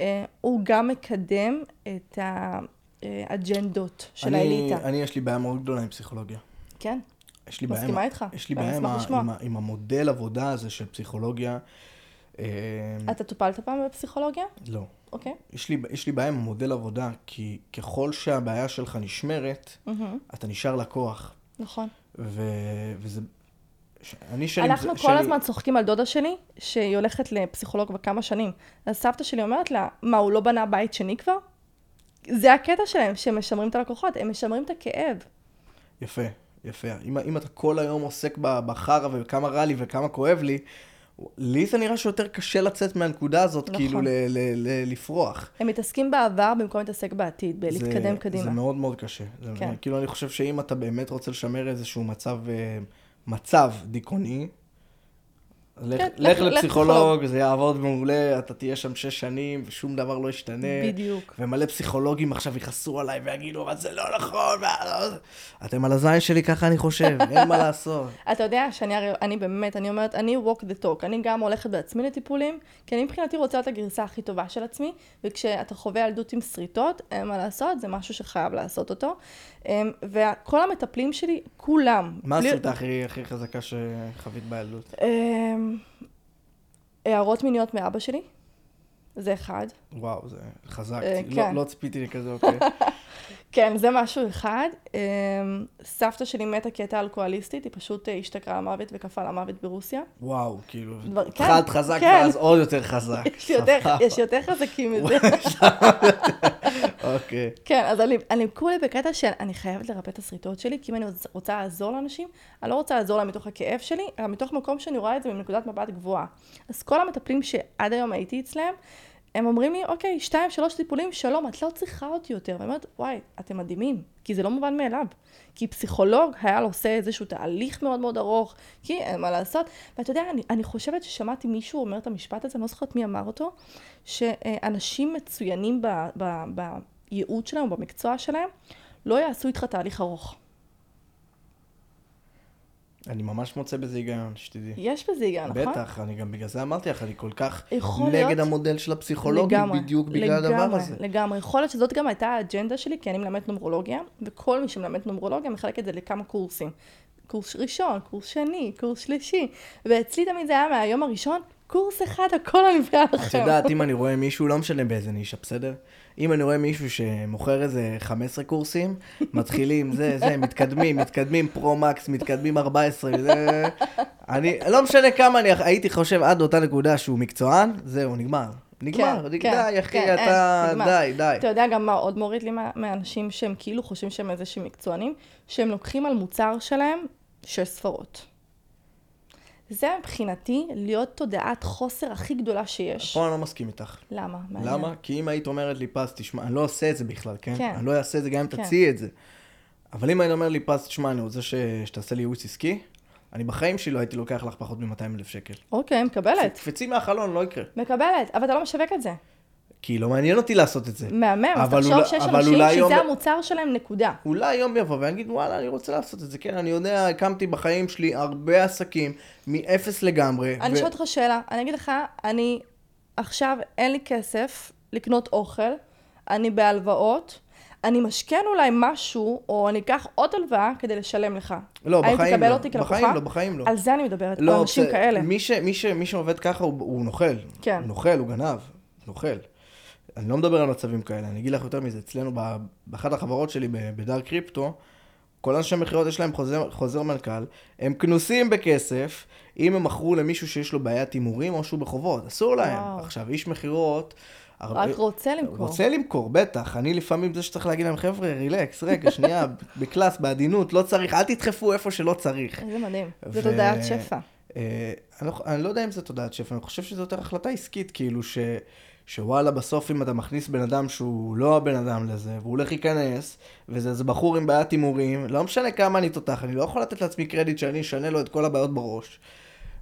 אה, הוא גם מקדם את האג'נדות של אני, האליטה. אני, יש לי בעיה מאוד גדולה עם פסיכולוגיה. כן, יש לי בעיה, מסכימה איתך. יש לי בעיה עם. עם, עם המודל עבודה הזה של פסיכולוגיה. אה, אתה טופלת פעם בפסיכולוגיה? לא. אוקיי. יש לי, יש לי בעיה עם המודל עבודה, כי ככל שהבעיה שלך נשמרת, מהמם, אתה נשאר לקוח. נכון. ו, וזה... ש- אני שאני... אנחנו כל שאני- הזמן צוחקים על דודה שלי, שהיא הולכת לפסיכולוג בכמה שנים. אז סבתא שלי אומרת לה, מה, הוא לא בנה בית שני כבר? זה הקטע שלהם, שהם משמרים את הלקוחות, הם משמרים את הכאב. יפה, יפה. אם, אם אתה כל היום עוסק בחרא וכמה רע לי וכמה כואב לי, לי זה נראה שיותר קשה לצאת מהנקודה הזאת, נכון. כאילו ל, ל, ל, לפרוח. הם מתעסקים בעבר במקום להתעסק בעתיד, בלהתקדם קדימה. זה מאוד מאוד קשה. זה, כן. כאילו, אני חושב שאם אתה באמת רוצה לשמר איזשהו מצב, אה, מצב דיכאוני, לך, כן, לך לפסיכולוג, זה יעבוד מעולה, אתה תהיה שם שש שנים ושום דבר לא ישתנה. בדיוק. ומלא פסיכולוגים עכשיו יכעסו עליי ויגידו, אבל זה לא נכון. וה- אתם על הזין שלי, ככה אני חושב, אין מה לעשות. אתה יודע שאני באמת, אני אומרת, אני walk the talk, אני גם הולכת בעצמי לטיפולים, כי אני מבחינתי רוצה את הגרסה הכי טובה של עצמי, וכשאתה חווה ילדות עם שריטות, אין מה לעשות, זה משהו שחייב לעשות אותו. אמ, וכל המטפלים שלי, כולם. מה בלי- הסריטה הכי הכי חזקה שחווית בילדות? אמ, הערות מיניות מאבא שלי, זה אחד. וואו, זה חזק. אה, לא- כן. לא ציפיתי לכזה, אוקיי. כן, זה משהו אחד. אמ, סבתא שלי מתה כי הייתה אלכוהוליסטית, היא פשוט אה, השתכרה למוות וקפאה למוות ברוסיה. וואו, כאילו, דבר- כן, התחלת חזק כן. ואז עוד יותר חזק. יש יותר-. יש יותר חזקים מזה. אוקיי. כן, אז אני, אני כולי בקטע שאני חייבת לרפא את השריטות שלי, כי אם אני רוצה לעזור לאנשים, אני לא רוצה לעזור להם מתוך הכאב שלי, אלא מתוך מקום שאני רואה את זה מנקודת מבט גבוהה. אז כל המטפלים שעד היום הייתי אצלם, הם אומרים לי, אוקיי, שתיים, שלוש טיפולים, שלום, את לא צריכה אותי יותר. ואני אומרת, וואי, אתם מדהימים, כי זה לא מובן מאליו. כי פסיכולוג היה לו עושה איזשהו תהליך מאוד מאוד ארוך, כי אין מה לעשות. ואתה יודע, אני, אני חושבת ששמעתי מישהו אומר את המשפט הזה, אני לא זוכרת מי אמר אותו, שאנשים מצוינים בייעוד שלהם, במקצוע שלהם, לא יעשו איתך תהליך ארוך. אני ממש מוצא בזה היגיון, שתדעי. יש בזה היגיון, נכון? בטח, אני גם בגלל זה אמרתי לך, אני כל כך נגד להיות- המודל של הפסיכולוגים, לגמרי, בדיוק בגלל הדבר לגמרי, הזה. לגמרי. יכול להיות שזאת גם הייתה האג'נדה שלי, כי אני מלמדת נומרולוגיה, וכל מי שמלמד נומרולוגיה מחלק את זה לכמה קורסים. קורס ראשון, קורס שני, קורס שלישי. ואצלי תמיד זה היה מהיום הראשון, קורס אחד, הכל אני מביאה לכם. את יודעת, אם אני רואה מישהו, לא משנה באיזה נישה, בסדר? אם אני רואה מישהו שמוכר איזה 15 קורסים, מתחילים, זה, זה, מתקדמים, מתקדמים פרו-מקס, מתקדמים 14, זה... אני, לא משנה כמה אני הייתי חושב עד אותה נקודה שהוא מקצוען, זהו, נגמר. נגמר, כן, די, אחי, כן, אתה, אין. די, די. אתה יודע גם מה עוד מוריד לי מה- מהאנשים שהם כאילו חושבים שהם איזה שהם מקצוענים? שהם לוקחים על מוצר שלהם שש ספרות. זה מבחינתי להיות תודעת חוסר הכי גדולה שיש. פה אני לא מסכים איתך. למה? מעניין. למה? כי אם היית אומרת לי, פז, תשמע, אני לא עושה את זה בכלל, כן? כן. אני לא אעשה את זה גם אם כן. תציעי את זה. אבל אם היית אומר לי, פז, תשמע, אני רוצה ש... שתעשה לי ייעוץ עסקי, אני בחיים שלי לא הייתי לוקח לך פחות מ-200 אלף שקל. אוקיי, מקבלת. תקפצי מהחלון, לא יקרה. מקבלת, אבל אתה לא משווק את זה. כי לא מעניין אותי לעשות את זה. מהמם, אז תחשוב שיש אנשים שזה יום- המוצר שלהם, נקודה. אולי יום יבוא ויגיד, וואלה, אני רוצה לעשות את זה. כן, אני יודע, הקמתי בחיים שלי הרבה עסקים, מאפס לגמרי. אני ו- אשאל אותך שאלה, אני אגיד לך, אני עכשיו אין לי כסף לקנות אוכל, אני בהלוואות, אני משכן אולי משהו, או אני אקח עוד הלוואה כדי לשלם לך. לא, האם בחיים תקבל לא. אותי כלקוחה? בחיים לא, בחיים לא. על זה אני מדברת, לא, על אנשים. כאלה. מי, ש, מי, ש, מי שעובד ככה הוא, הוא נוכל. כן. הוא נוכל, הוא גנב. נוכל. אני לא מדבר על מצבים כאלה, אני אגיד לך יותר מזה. אצלנו, באחת החברות שלי, ב- בדר קריפטו, כל אנשי מכירות יש להם חוזר, חוזר מנכ"ל, הם כנוסים בכסף, אם הם מכרו למישהו שיש לו בעיית הימורים או שהוא בחובות, אסור להם. וואו. עכשיו, איש מכירות... הרבה- רק רוצה למכור. רוצה למכור, בטח. אני לפעמים זה שצריך להגיד להם, חבר'ה, רילקס, רגע, שנייה, בקלאס, בעדינות, לא צריך, אל תדחפו איפה שלא צריך. איזה מדהים. זה ו- תודעת שפע. אה, אני, לא, אני לא יודע אם זה תודעת שפע, אני חושב שזו יותר החלטה עסקית, כאילו ש, שוואלה, בסוף אם אתה מכניס בן אדם שהוא לא הבן אדם לזה, והוא הולך להיכנס, וזה איזה בחור עם בעיית הימורים, לא משנה כמה אני תותח, אני לא יכול לתת לעצמי קרדיט שאני אשנה לו את כל הבעיות בראש.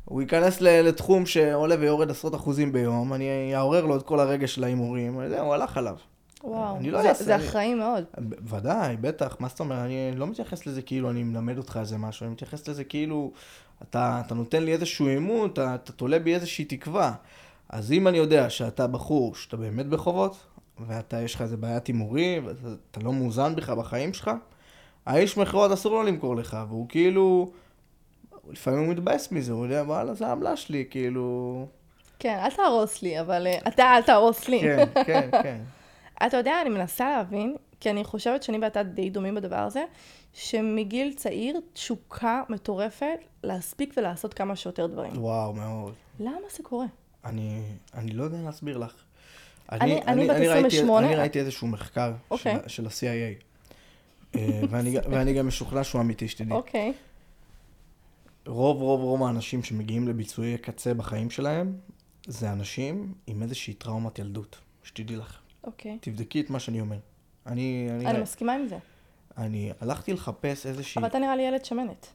הוא ייכנס לתחום שעולה ויורד עשרות אחוזים ביום, אני אעורר לו את כל הרגש של ההימורים, הוא הלך עליו. וואו, אני לא זה- זה אחראי מאוד. ודאי, בטח, מה זאת אומרת, אני לא מתייחס לזה כאילו אני מלמד אותך איזה משהו, אני מתייחס לזה כאילו, אתה, אתה נותן לי איזשהו אמון, אתה, אתה תולה בי איזושהי תקווה. אז אם אני יודע שאתה בחור, שאתה באמת בחובות, ואתה, יש לך איזה בעיית הימורים, ואתה אתה לא מאוזן בכלל בחיים שלך, האיש מכירות אסור לו למכור לך, והוא כאילו, לפעמים הוא מתבאס מזה, הוא יודע, וואלה, זה העמלה שלי, כאילו... כן, אל תהרוס לי, אבל אה, אתה אל תהרוס לי. כן, כן, כן. אתה יודע, אני מנסה להבין, כי אני חושבת שאני ואתה די דומים בדבר הזה, שמגיל צעיר תשוקה מטורפת להספיק ולעשות כמה שיותר דברים. וואו, מאוד. למה זה קורה? אני, אני לא יודע להסביר לך. אני- אני בת ראיתי- 28. אני ראיתי איזשהו מחקר אוקיי. של, של ה-CIA, אה, ואני, ואני גם משוכנע שהוא אמיתי, שתדעי. אוקיי. רוב רוב רוב האנשים שמגיעים לביצועי קצה בחיים שלהם, זה אנשים עם איזושהי טראומת ילדות, שתדעי לך. אוקיי. תבדקי את מה שאני אומר. אני, אני, אני מסכימה עם זה. אני הלכתי לחפש איזושהי... אבל אתה נראה לי ילד שמנת.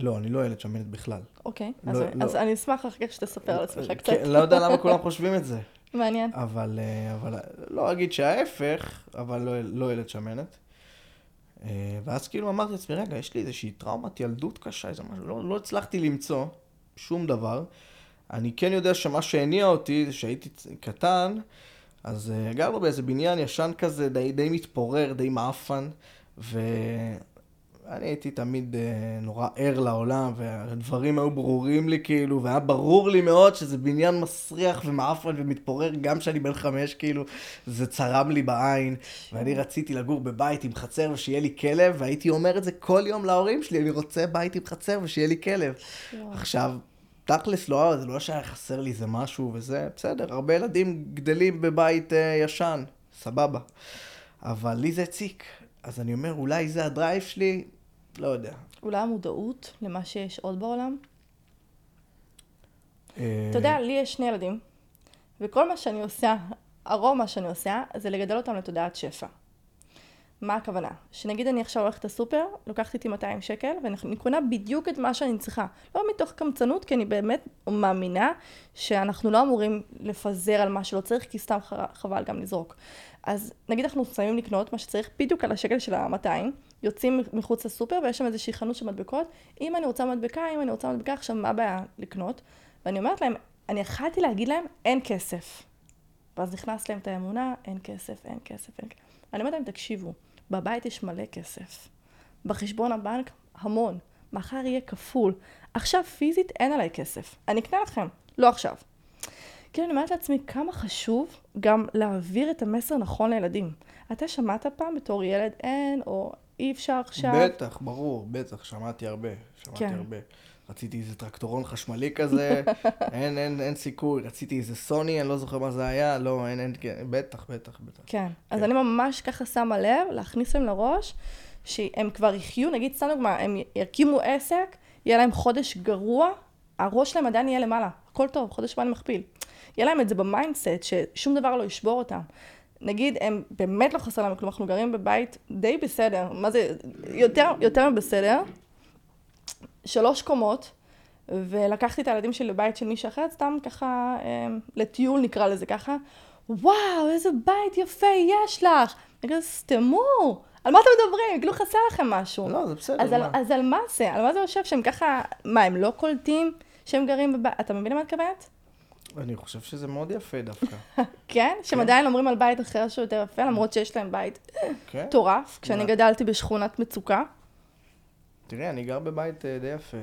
לא, אני לא ילד שמנת בכלל. אוקיי, לא, אז, לא. אז אני אשמח אחר כך שתספר על עצמך קצת. כן, לא יודע למה כולם חושבים את זה. מעניין. אבל, אה, אבל לא אגיד שההפך, אבל לא, לא ילד שמנת. אה, ואז כאילו אמרתי לעצמי, רגע, יש לי איזושהי טראומת ילדות קשה, איזה משהו, לא, לא הצלחתי למצוא שום דבר. אני כן יודע שמה שהניע אותי זה שהייתי קטן, אז uh, גרנו באיזה בניין ישן כזה, די, די מתפורר, די מעפן, ואני הייתי תמיד uh, נורא ער לעולם, והדברים היו ברורים לי כאילו, והיה ברור לי מאוד שזה בניין מסריח ומעפן ומתפורר, גם כשאני בן חמש, כאילו, זה צרם לי בעין, ואני רציתי לגור בבית עם חצר ושיהיה לי כלב, והייתי אומר את זה כל יום להורים שלי, אני רוצה בית עם חצר ושיהיה לי כלב. וואו. עכשיו, תכלס לא, זה לא שהיה חסר לי איזה משהו וזה, בסדר, הרבה ילדים גדלים בבית אה, ישן, סבבה. אבל לי זה הציק. אז אני אומר, אולי זה הדרייב שלי, לא יודע. אולי המודעות למה שיש עוד בעולם? אה, אתה יודע, לי יש שני ילדים, וכל מה שאני עושה, הרוב מה שאני עושה, זה לגדל אותם לתודעת שפע. מה הכוונה? שנגיד אני עכשיו הולכת לסופר, לוקחת איתי 200 שקל, ואני קונה בדיוק את מה שאני צריכה. לא מתוך קמצנות, כי אני באמת מאמינה שאנחנו לא אמורים לפזר על מה שלא צריך, כי סתם חבל גם לזרוק. אז נגיד אנחנו מסיימים לקנות מה שצריך בדיוק על השקל של ה-200, יוצאים מחוץ לסופר ויש שם איזושהי חנות של מדבקות, אם אני רוצה מדבקה, אם אני רוצה מדבקה, עכשיו מה הבעיה לקנות? ואני אומרת להם, אני יכלתי להגיד להם, אין כסף. ואז נכנס להם את האמונה, אין כסף, אין כסף, אין כסף. אני אומרת להם, תקשיבו, בבית יש מלא כסף. בחשבון הבנק, המון. מחר יהיה כפול. עכשיו פיזית אין עליי כסף. אני אקנה לכם, לא עכשיו. כאילו אני אומרת לעצמי, כמה חשוב גם להעביר את המסר נכון לילדים. אתה שמעת פעם בתור ילד אין, או אי אפשר עכשיו? בטח, ברור, בטח, שמעתי הרבה, שמעתי כן. הרבה. רציתי איזה טרקטורון חשמלי כזה, אין, אין, אין סיכוי, רציתי איזה סוני, אני לא זוכר מה זה היה, לא, אין, אין, כן, בטח, בטח, בטח. כן. אז כן. אני ממש ככה שמה לב, להכניס להם לראש, שהם כבר יחיו, נגיד, סתם דוגמה, הם יקימו עסק, יהיה להם חודש גרוע, הראש שלהם עדיין יהיה למעלה, הכל טוב, חודש הבא אני מכפיל. יהיה להם את זה ב mindset, ששום דבר לא ישבור אותם. נגיד, הם באמת לא חסר להם כלום, אנחנו גרים בבית די בסדר, מה זה, יותר, יותר מבסדר, שלוש קומות, ולקחתי את הילדים שלי לבית של מישהו אחר, סתם ככה, אה, לטיול נקרא לזה ככה, וואו, איזה בית יפה יש לך! אני כזה, סתמו, על מה אתם מדברים? כאילו חסר לכם משהו. לא, זה בסדר, אז על? אז על מה זה? על מה זה יושב שהם ככה, מה, הם לא קולטים שהם גרים בבית? אתה מבין למה את מתכוונת? אני חושב שזה מאוד יפה דווקא. כן? שהם כן. עדיין אומרים על בית אחר שהוא יותר יפה, למרות שיש להם בית כן? מטורף. כשאני? גדלתי בשכונת מצוקה. תראי, אני גר בבית אה, די יפה.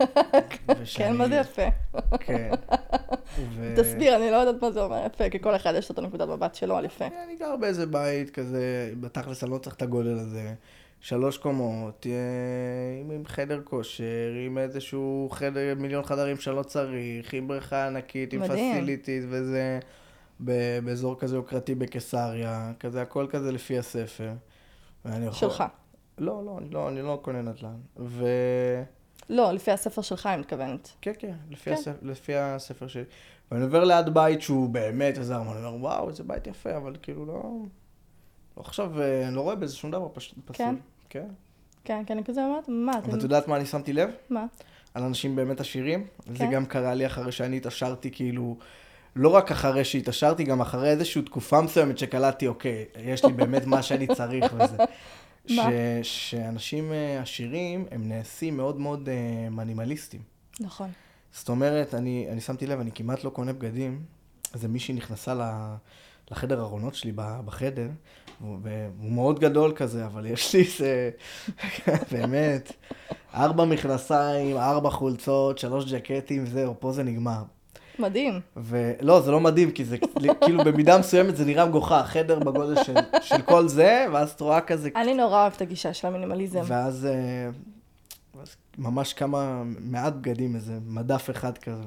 כן, מה זה יפה? כן. תסביר, אני לא יודעת מה זה אומר יפה, כי כל אחד יש לו את הנקודת מבט שלו על יפה. אני גר באיזה בית כזה, בתכלס אני לא צריך את הגודל הזה. שלוש קומות, אה, עם, עם חדר כושר, עם איזשהו חדר, מיליון חדרים שלא צריך, עם בריכה ענקית, עם מדהים. פסיליטיז וזה, באזור כזה יוקרתי בקיסריה, כזה הכל כזה לפי הספר. ואני יכול... שלך. לא, לא, לא, אני לא קונה נדל"ן. ו... לא, לפי הספר שלך, אני מתכוונת. כן, כן, לפי, כן. הספר, לפי הספר שלי. ואני עובר ליד בית שהוא באמת איזה ארמון, אני אומר, וואו, איזה בית יפה, אבל כאילו לא... לא עכשיו, אה, אני לא רואה בזה שום דבר פש... פסול. כן? כן. כן, כן, אני כזה אומרת, מה, אתם... אבל את יודעת מה אני שמתי לב? מה? על אנשים באמת עשירים. זה כן. גם קרה לי אחרי שאני התעשרתי, כאילו... לא רק אחרי שהתעשרתי, גם אחרי איזושהי תקופה מסוימת שקלטתי, אוקיי, יש לי באמת מה שאני צריך וזה. ש... שאנשים אה, עשירים, הם נעשים מאוד מאוד אה, מינימליסטים. נכון. זאת אומרת, אני, אני שמתי לב, אני כמעט לא קונה בגדים. איזה מישהי נכנסה לחדר ארונות שלי בחדר, והוא והוא מאוד גדול כזה, אבל יש לי איזה, באמת, ארבע מכנסיים, ארבע חולצות, שלוש ג'קטים, זהו, פה זה נגמר. מדהים. ולא, זה לא מדהים, כי זה כאילו במידה מסוימת זה נראה מגוחך, חדר בגודל של, של כל זה, ואז את רואה כזה אני נורא אוהבת את הגישה של המינימליזם. ואז, אה, ואז ממש כמה, מעט בגדים, איזה מדף אחד כזה.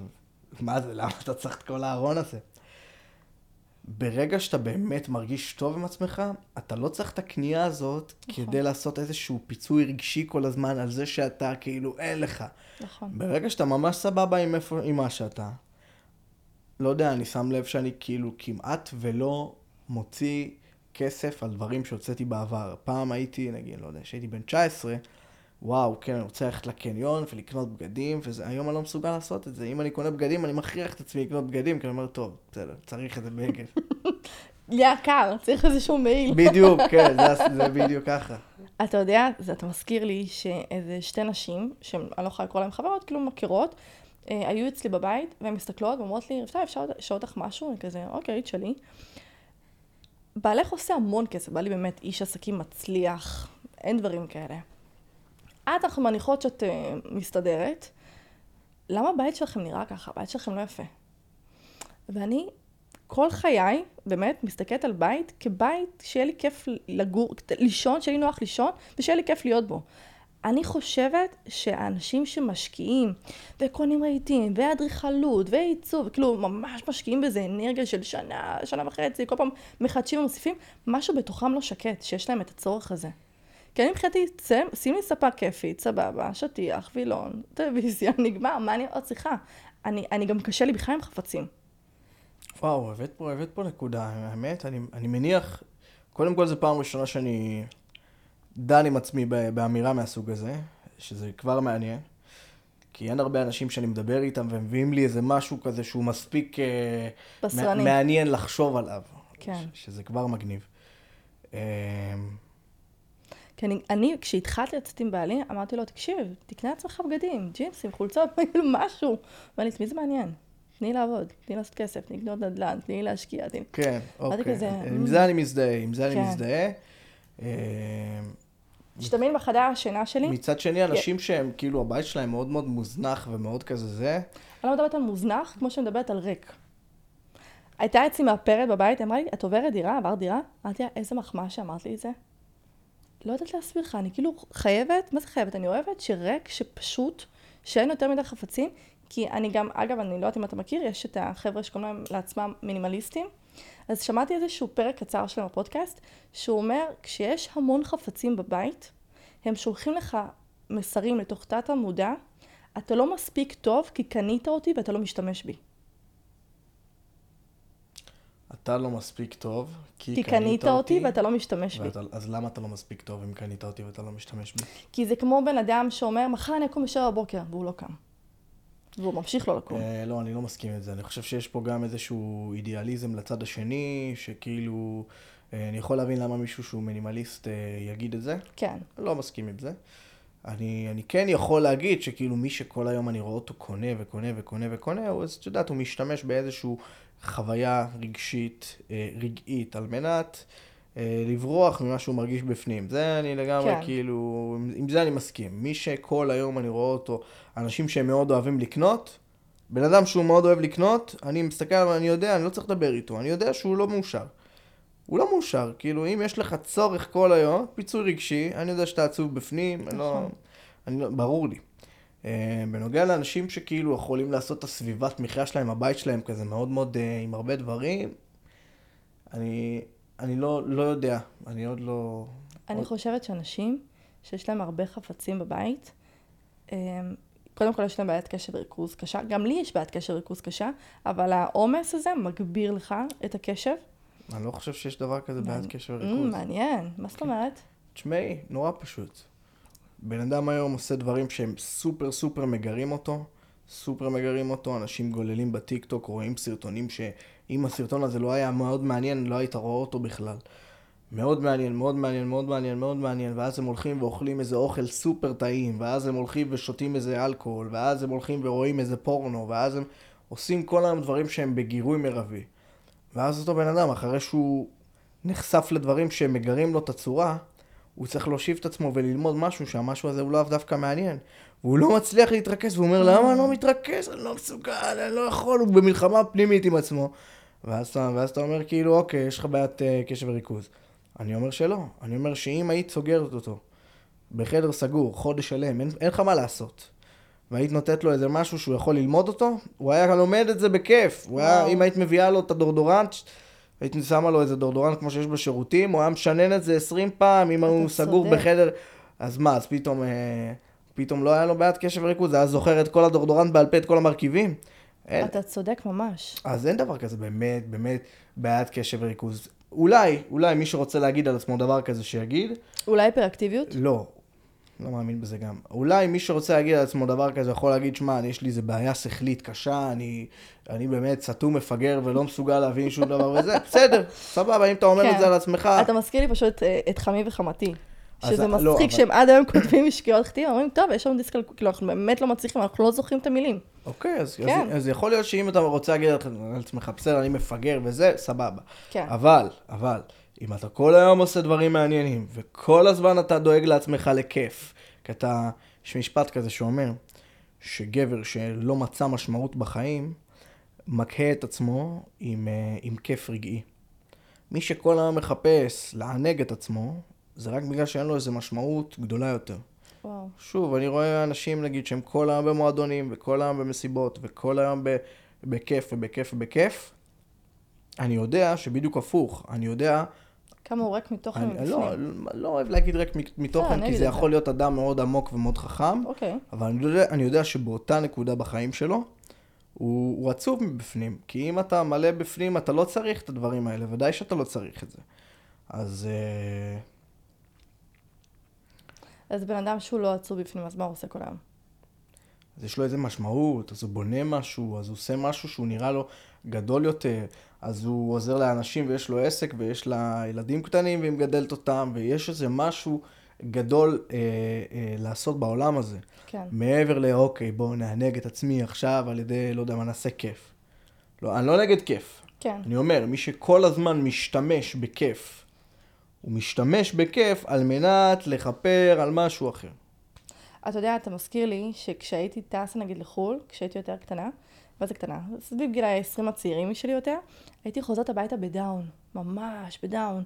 מה זה, למה אתה צריך את כל הארון הזה? ברגע שאתה באמת מרגיש טוב עם עצמך, אתה לא צריך את הקנייה הזאת נכון. כדי לעשות איזשהו פיצוי רגשי כל הזמן על זה שאתה כאילו אין לך. נכון. ברגע שאתה ממש סבבה עם, איפה, עם מה שאתה, לא יודע, אני שם לב שאני כאילו כמעט ולא מוציא כסף על דברים שהוצאתי בעבר. פעם הייתי, נגיד, לא יודע, כשהייתי בן 19, וואו, כן, אני רוצה ללכת לקניון ולקנות בגדים, והיום אני לא מסוגל לעשות את זה. אם אני קונה בגדים, אני מכריח את עצמי לקנות בגדים, כי אני אומר, טוב, בסדר, צריך איזה בגד. יקר, צריך איזשהו מעיל. בדיוק, כן, זה, זה בדיוק ככה. אתה יודע, אתה מזכיר לי שאיזה שתי נשים, שאני לא יכולה לקרוא להן חברות, כאילו מכירות, אה, היו אצלי בבית, והן מסתכלות ואומרות לי, רבתה, אפשר לשאול אותך משהו? אני כזה, אוקיי, תשאלי. בעלך עושה המון כסף, בעלי באמת איש עסקים מצליח, אין דברים כאלה. את, אנחנו מניחות שאת uh, מסתדרת, למה הבית שלכם נראה ככה? הבית שלכם לא יפה. ואני כל חיי, באמת, מסתכלת על בית כבית שיהיה לי כיף לגור, לישון, שיהיה לי נוח לישון, ושיהיה לי כיף להיות בו. אני חושבת שהאנשים שמשקיעים וקונים רהיטים ואדריכלות ועיצוב, כאילו ממש משקיעים בזה אנרגיה של שנה, שנה וחצי, כל פעם מחדשים ומוסיפים, משהו בתוכם לא שקט, שיש להם את הצורך הזה. כי אני מבחינתי, שים לי ספה כיפית, סבבה, שטיח, וילון, טלוויזיה, נגמר, מה אני עוד צריכה? אני, אני גם קשה לי בכלל עם חפצים. וואו, הבאת פה, הבאת פה נקודה, האמת, אני, אני מניח, קודם כל זו פעם ראשונה שאני דן עם עצמי באמירה מהסוג הזה, שזה כבר מעניין. כי אין הרבה אנשים שאני מדבר איתם ומביאים לי איזה משהו כזה שהוא מספיק אה, בשרני. מעניין לחשוב עליו. כן. ש- שזה כבר מגניב. כי אני, אני כשהתחלתי לצאת עם בעלי, אמרתי לו, תקשיב, תקנה לעצמך בגדים, ג'ינסים, חולצות, כאילו משהו. ואני, מי זה מעניין? תני לעבוד, תני לעשות כסף, תני לקנות נדל"ן, תני להשקיע. תני... כן, אוקיי. כזה, עם זה אני מזדהה, עם זה כן. אני מזדהה. אה, שתמיד בחדר השינה שלי. מצד שני, אנשים שהם, כאילו, הבית שלהם מאוד מאוד מוזנח ומאוד כזה זה. אני לא מדברת על מוזנח, כמו שאני מדברת על ריק. הייתה אצלי מאפרת בבית, אמרה לי, את עוברת דירה, עברת דירה? אמרתי לה, איזה מחמאה שאמרת לי את זה. לא יודעת להסביר לך, אני כאילו חייבת, מה זה חייבת? אני אוהבת שריק, שפשוט, שאין יותר מדי חפצים, כי אני גם, אגב, אני לא יודעת אם אתה מכיר, יש את החבר'ה שקוראים להם לעצמם מינימליסטים. אז שמעתי איזשהו פרק קצר שלהם בפודקאסט, שהוא אומר, כשיש המון חפצים בבית, הם שולחים לך מסרים לתוך תת המודע, אתה לא מספיק טוב כי קנית אותי ואתה לא משתמש בי. אתה לא מספיק טוב, כי, כי קנית, קנית אותי ואתה לא משתמש ואתה, בי. אז למה אתה לא מספיק טוב אם קנית אותי ואתה לא משתמש בי? כי זה כמו בן אדם שאומר, מחר אני אקום בשבע בבוקר, והוא לא קם. והוא ממשיך לא לקום. אה, לא, אני לא מסכים עם זה. אני חושב שיש פה גם איזשהו אידיאליזם לצד השני, שכאילו... אה, אני יכול להבין למה מישהו שהוא מינימליסט אה, יגיד את זה. כן. לא מסכים עם זה. אני, אני כן יכול להגיד שכאילו מי שכל היום אני רואה אותו קונה וקונה וקונה וקונה, הוא, אז את יודעת, הוא משתמש באיזושהי חוויה רגשית, רגעית, על מנת לברוח ממה שהוא מרגיש בפנים. זה אני לגמרי כן. כאילו, עם זה אני מסכים. מי שכל היום אני רואה אותו, אנשים שהם מאוד אוהבים לקנות, בן אדם שהוא מאוד אוהב לקנות, אני מסתכל עליו, אני יודע, אני לא צריך לדבר איתו, אני יודע שהוא לא מאושר. הוא לא מאושר, כאילו אם יש לך צורך כל היום, פיצוי רגשי, אני יודע שאתה עצוב בפנים, נכון. אני לא, אני לא, ברור לי. Uh, בנוגע לאנשים שכאילו יכולים לעשות את הסביבת מחיה שלהם, הבית שלהם כזה מאוד מאוד uh, עם הרבה דברים, אני, אני לא, לא יודע, אני עוד לא... אני עוד... חושבת שאנשים שיש להם הרבה חפצים בבית, um, קודם כל יש להם בעיית קשב וריכוז קשה, גם לי יש בעיית קשב וריכוז קשה, אבל העומס הזה מגביר לך את הקשב. אני לא חושב שיש דבר כזה בעיית קשב וריכוז. מעניין, מה זאת אומרת? תשמעי, נורא פשוט. בן אדם היום עושה דברים שהם סופר סופר מגרים אותו, סופר מגרים אותו, אנשים גוללים בטיק טוק, רואים סרטונים שאם הסרטון הזה לא היה מאוד מעניין, לא היית רואה אותו בכלל. מאוד מעניין, מאוד מעניין, מאוד מעניין, מאוד מעניין, ואז הם הולכים ואוכלים איזה אוכל סופר טעים, ואז הם הולכים ושותים איזה אלכוהול, ואז הם הולכים ורואים איזה פורנו, ואז הם עושים כל היום דברים שהם בגירוי מרבי. ואז אותו בן אדם, אחרי שהוא נחשף לדברים שהם מגרים לו את הצורה, הוא צריך להושיב את עצמו וללמוד משהו שהמשהו הזה הוא לאו דווקא מעניין. והוא לא מצליח להתרכז, והוא אומר, למה אני לא מתרכז? אני לא מסוגל, אני לא יכול, הוא במלחמה פנימית עם עצמו. ואז, ואז אתה אומר, כאילו, אוקיי, יש לך בעיית uh, קשב וריכוז. אני אומר שלא. אני אומר שאם היית סוגרת אותו בחדר סגור, חודש שלם, אין, אין לך מה לעשות. והיית נותנת לו איזה משהו שהוא יכול ללמוד אותו, הוא היה לומד את זה בכיף. הוא היה, אם היית מביאה לו את הדורדורנט, היית שמה לו איזה דורדורנט כמו שיש בשירותים, הוא היה משנן את זה 20 פעם, אם הוא סגור בחדר, אז מה, אז פתאום, אה, פתאום לא היה לו בעיית קשב וריכוז, היה זוכר את כל הדורדורנט בעל פה, את כל המרכיבים. אין. אתה צודק ממש. אז אין דבר כזה, באמת, באמת, בעיית קשב וריכוז. אולי, אולי מי שרוצה להגיד על עצמו דבר כזה שיגיד. אולי היפראקטיביות? לא. לא מאמין בזה גם. אולי מי שרוצה להגיד על עצמו דבר כזה יכול להגיד, שמע, יש לי איזה בעיה שכלית קשה, אני, אני באמת סתום מפגר ולא מסוגל להבין שום דבר וזה, בסדר, סבבה, אם אתה אומר כן. את זה על עצמך, אתה מזכיר לי פשוט אה, את חמי וחמתי. שזה לא, מצחיק אבל- שהם עד היום כותבים שגיאות כתיב, אומרים, טוב, יש לנו דיסק, כאילו, אנחנו באמת לא מצליחים, אנחנו לא זוכרים את המילים. אוקיי, אז, כן. אז, אז יכול להיות שאם אתה רוצה להגיד על עצמך, בסדר, אני מפגר וזה, סבבה. כן. אבל, אבל, אם אתה כל היום עושה דברים מעניינים, וכל הזמן אתה דואג לעצמך לכיף, כי אתה, יש משפט כזה שאומר, שגבר שלא מצא משמעות בחיים, מקהה את עצמו עם, אה, עם כיף רגעי. מי שכל היום מחפש לענג את עצמו, זה רק בגלל שאין לו איזו משמעות גדולה יותר. וואו. שוב, אני רואה אנשים, נגיד, שהם כל היום במועדונים, וכל היום במסיבות, וכל היום ב- בכיף ובכיף ובכיף. אני יודע שבדיוק הפוך. אני יודע, כמה הוא ריק מתוכן מבפנים. לא, לא אוהב להגיד לא, מתוכן, אני כי זה. יכול להיות אדם מאוד עמוק ומאוד חכם, אוקיי. אבל אני יודע, אני יודע שבאותה נקודה בחיים שלו, הוא, הוא עצוב מבפנים. כי אם אתה מלא בפנים, אתה לא צריך את הדברים האלה, ודאי שאתה לא צריך את זה. אז... אה, אז בן אדם שהוא לא עצוב בפנים, אז מה הוא עושה כל היום? אז יש לו איזה משמעות, אז הוא בונה משהו, אז הוא עושה משהו שהוא נראה לו גדול יותר, אז הוא עוזר לאנשים ויש לו עסק ויש לה ילדים קטנים והיא מגדלת אותם, ויש איזה משהו גדול אה, אה, לעשות בעולם הזה. כן. מעבר לאוקיי, בואו נענג את עצמי עכשיו על ידי, לא יודע מה, נעשה כיף. לא, אני לא נגד כיף. כן. אני אומר, מי שכל הזמן משתמש בכיף, הוא משתמש בכיף על מנת לכפר על משהו אחר. אתה יודע, אתה מזכיר לי שכשהייתי טסה נגיד לחו"ל, כשהייתי יותר קטנה, מה זה קטנה? סביב גיל ה-20 הצעירים שלי יותר, הייתי חוזרת הביתה בדאון, ממש בדאון.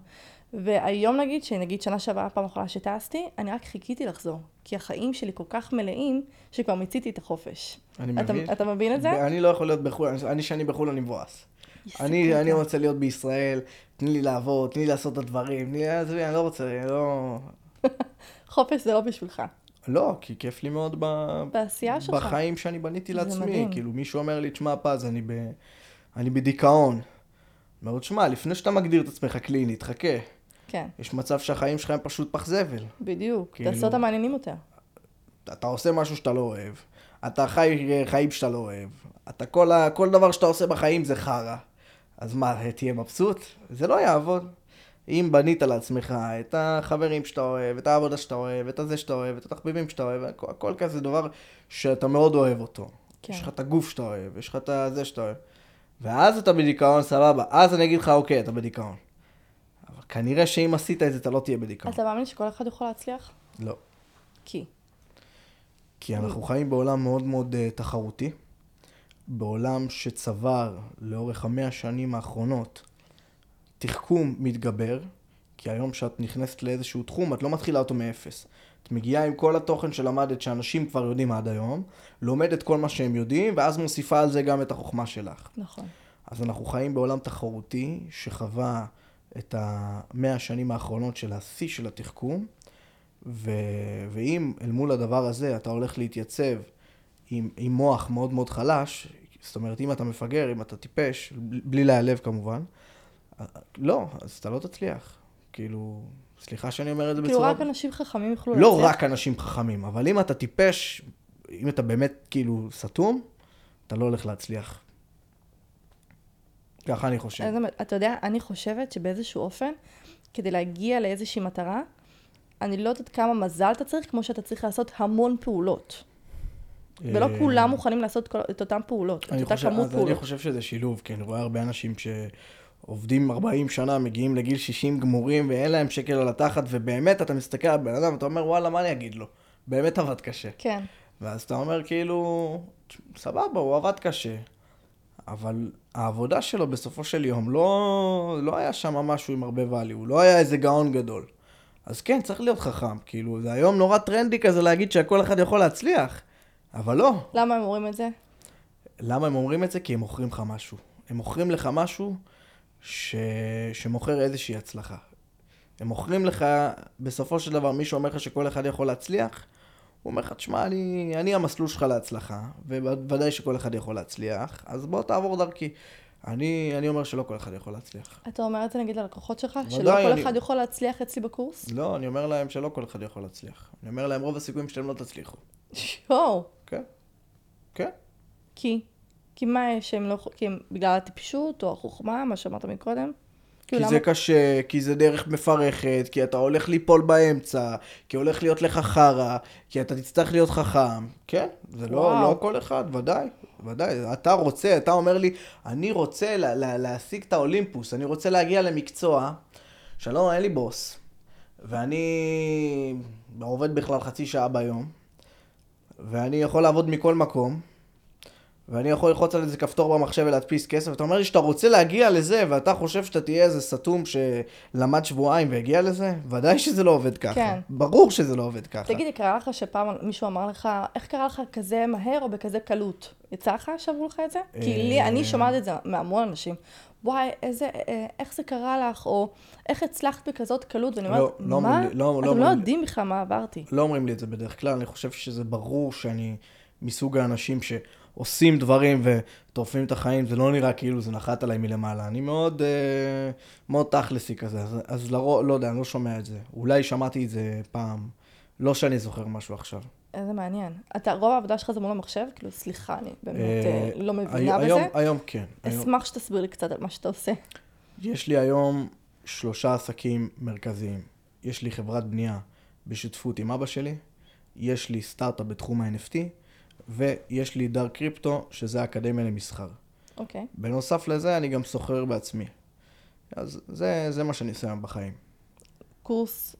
והיום נגיד, שנגיד שנה שעברה הפעם האחרונה שטסתי, אני רק חיכיתי לחזור. כי החיים שלי כל כך מלאים, שכבר מיציתי את החופש. אני אתה, מבין. אתה מבין את זה? אני לא יכול להיות בחו"ל, אני- אני שאני בחו"ל אני מבואס. אני, אני רוצה להיות בישראל, תני לי לעבוד, תני לי לעשות את הדברים, תני לי, עזבי, אני לא רוצה, אני לא... חופש זה לא בשבילך. לא, כי כיף לי מאוד ב... בעשייה שלך. בחיים שאני בניתי לעצמי. מדהים. כאילו, מישהו אומר לי, תשמע, פז, אני, ב... אני בדיכאון. אומר לו, תשמע, לפני שאתה מגדיר את עצמך קלינית, חכה. כן, יש מצב שהחיים שלך הם פשוט פח זבל. בדיוק. כאילו- תעשו אותם מעניינים יותר. אתה עושה משהו שאתה לא אוהב. אתה חי חיים שאתה לא אוהב. אתה כל, ה... כל דבר שאתה עושה בחיים זה חרא. אז מה, תהיה מבסוט? זה לא יעבוד. אם בנית לעצמך את החברים שאתה אוהב, את העבודה שאתה אוהב, את הזה שאתה אוהב, את התחביבים שאתה אוהב, הכל, הכל כזה דבר שאתה מאוד אוהב אותו. כן. יש לך את הגוף שאתה אוהב, יש לך את הזה שאתה אוהב. ואז אתה בדיכאון, סבבה. אז אני אגיד לך, אוקיי, אתה בדיכאון. אבל כנראה שאם עשית את זה, אתה לא תהיה בדיכאון. אתה מאמין שכל אחד יכול להצליח? לא. כי. כי אנחנו חיים בעולם מאוד מאוד uh, תחרותי, בעולם שצבר לאורך המאה השנים האחרונות תחכום מתגבר, כי היום כשאת נכנסת לאיזשהו תחום, את לא מתחילה אותו מאפס. את מגיעה עם כל התוכן שלמדת שאנשים כבר יודעים עד היום, לומדת כל מה שהם יודעים, ואז מוסיפה על זה גם את החוכמה שלך. נכון. אז אנחנו חיים בעולם תחרותי שחווה את המאה השנים האחרונות של השיא של התחכום, ו... ואם אל מול הדבר הזה אתה הולך להתייצב עם, עם מוח מאוד מאוד חלש, זאת אומרת, אם אתה מפגר, אם אתה טיפש, בלי להיעלב כמובן, לא, אז אתה לא תצליח. כאילו, סליחה שאני אומר את זה כאילו בצורה... רק אנשים חכמים יוכלו לא להצליח. רק אנשים חכמים, אבל אם אתה טיפש, אם אתה באמת כאילו סתום, אתה לא הולך להצליח. ככה אני חושב. איזה, אתה יודע, אני חושבת שבאיזשהו אופן, כדי להגיע לאיזושהי מטרה, אני לא יודעת כמה מזל אתה צריך, כמו שאתה צריך לעשות המון פעולות. ולא אה, כולם מוכנים לעשות כל, את אותן פעולות, את אותה חושב, כמות אז אני פעולות. חושב שזה שילוב, כי אני רואה הרבה אנשים שעובדים 40 שנה, מגיעים לגיל 60 גמורים, ואין להם שקל על התחת, ובאמת אתה מסתכל על בן אדם, אתה אומר, וואלה, מה אני אגיד לו? באמת עבד קשה. כן, ואז אתה אומר, כאילו, סבבה, הוא עבד קשה, אבל העבודה שלו בסופו של יום לא, לא היה שם משהו עם הרבה value, הוא לא היה איזה גאון גדול. אז כן, צריך להיות חכם, כאילו, זה היום נורא טרנדי כזה להגיד שהכל אחד יכול להצליח, אבל לא. למה הם אומרים את זה? למה הם אומרים את זה? כי הם מוכרים לך משהו. הם מוכרים לך משהו ש... שמוכר איזושהי הצלחה. הם מוכרים לך, בסופו של דבר, מישהו אומר לך שכל אחד יכול להצליח, הוא אומר לך, תשמע, אני, אני המסלול שלך להצלחה, ובוודאי שכל אחד יכול להצליח, אז בוא תעבור דרכי. אני, אני אומר שלא כל אחד יכול להצליח. אתה אומר את זה נגיד ללקוחות שלך? שלא כל אני- אחד יכול להצליח אצלי בקורס? לא, אני אומר להם שלא כל אחד יכול להצליח. אני אומר להם, רוב הסיכויים שאתם לא תצליחו. יואו. כן, כן. כי? כי מה יש שהם לא. כי הם בגלל הטיפשות או החוכמה, מה שאמרת מקודם? כי כאילו, זה למה- קשה, כי זה דרך מפרכת, כי אתה הולך ליפול באמצע, כי הולך להיות לך חרא, כי אתה תצטרך להיות חכם. כן, זה לא. לא כל אחד, ודאי, ודאי. אתה רוצה, אתה אומר לי, אני רוצה לה, לה, להשיג את האולימפוס, אני רוצה להגיע למקצוע, שלום, אין לי בוס, ואני עובד בכלל חצי שעה ביום, ואני יכול לעבוד מכל מקום, ואני יכול ללחוץ על איזה כפתור במחשב ולהדפיס כסף, אתה אומר לי שאתה רוצה להגיע לזה, ואתה חושב שאתה תהיה איזה סתום שלמד שבועיים והגיע לזה? ודאי שזה לא עובד ככה. כן. ברור שזה לא עובד ככה. תגידי, קרה לך שפעם מישהו אמר לך, איך קרה לך כזה מהר או בכזה קלות? יצא לך שאמרו לך את זה? כי לי, אה. אני שומעת את זה מהמון אנשים. וואי, איזה, אה, איך זה קרה לך, או איך הצלחת בכזאת קלות, ואני לא, אומרת, לא מה? אומרים לי- לא- לא אתם לא. יודעים בכלל מה עברתי. לא אומרים לי את זה בדרך כלל, אני חושב שזה ברור שאני מסוג האנשים שעושים דברים וטורפים את החיים, זה לא נראה כאילו זה נחת עליי מלמעלה. אני מאוד, אה, מאוד תכלסי כזה, אז, אז לרוב, לא יודע, אני לא שומע את זה. אולי שמעתי את זה פעם, לא שאני זוכר משהו עכשיו. איזה מעניין. אתה, רוב העבודה שלך זה מול המחשב? כאילו, סליחה, אני באמת אה, אה, לא מבינה הי- בזה. היום, היום כן. היום, אשמח שתסביר לי קצת על מה שאתה עושה. יש לי היום שלושה עסקים מרכזיים. יש לי חברת בנייה בשותפות עם אבא שלי, יש לי סטארט-אפ בתחום ה-NFT, ויש לי דארק קריפטו, שזה האקדמיה למסחר. אוקיי. בנוסף לזה, אני גם סוחר בעצמי. אז זה, זה מה שאני עושה בחיים. קורס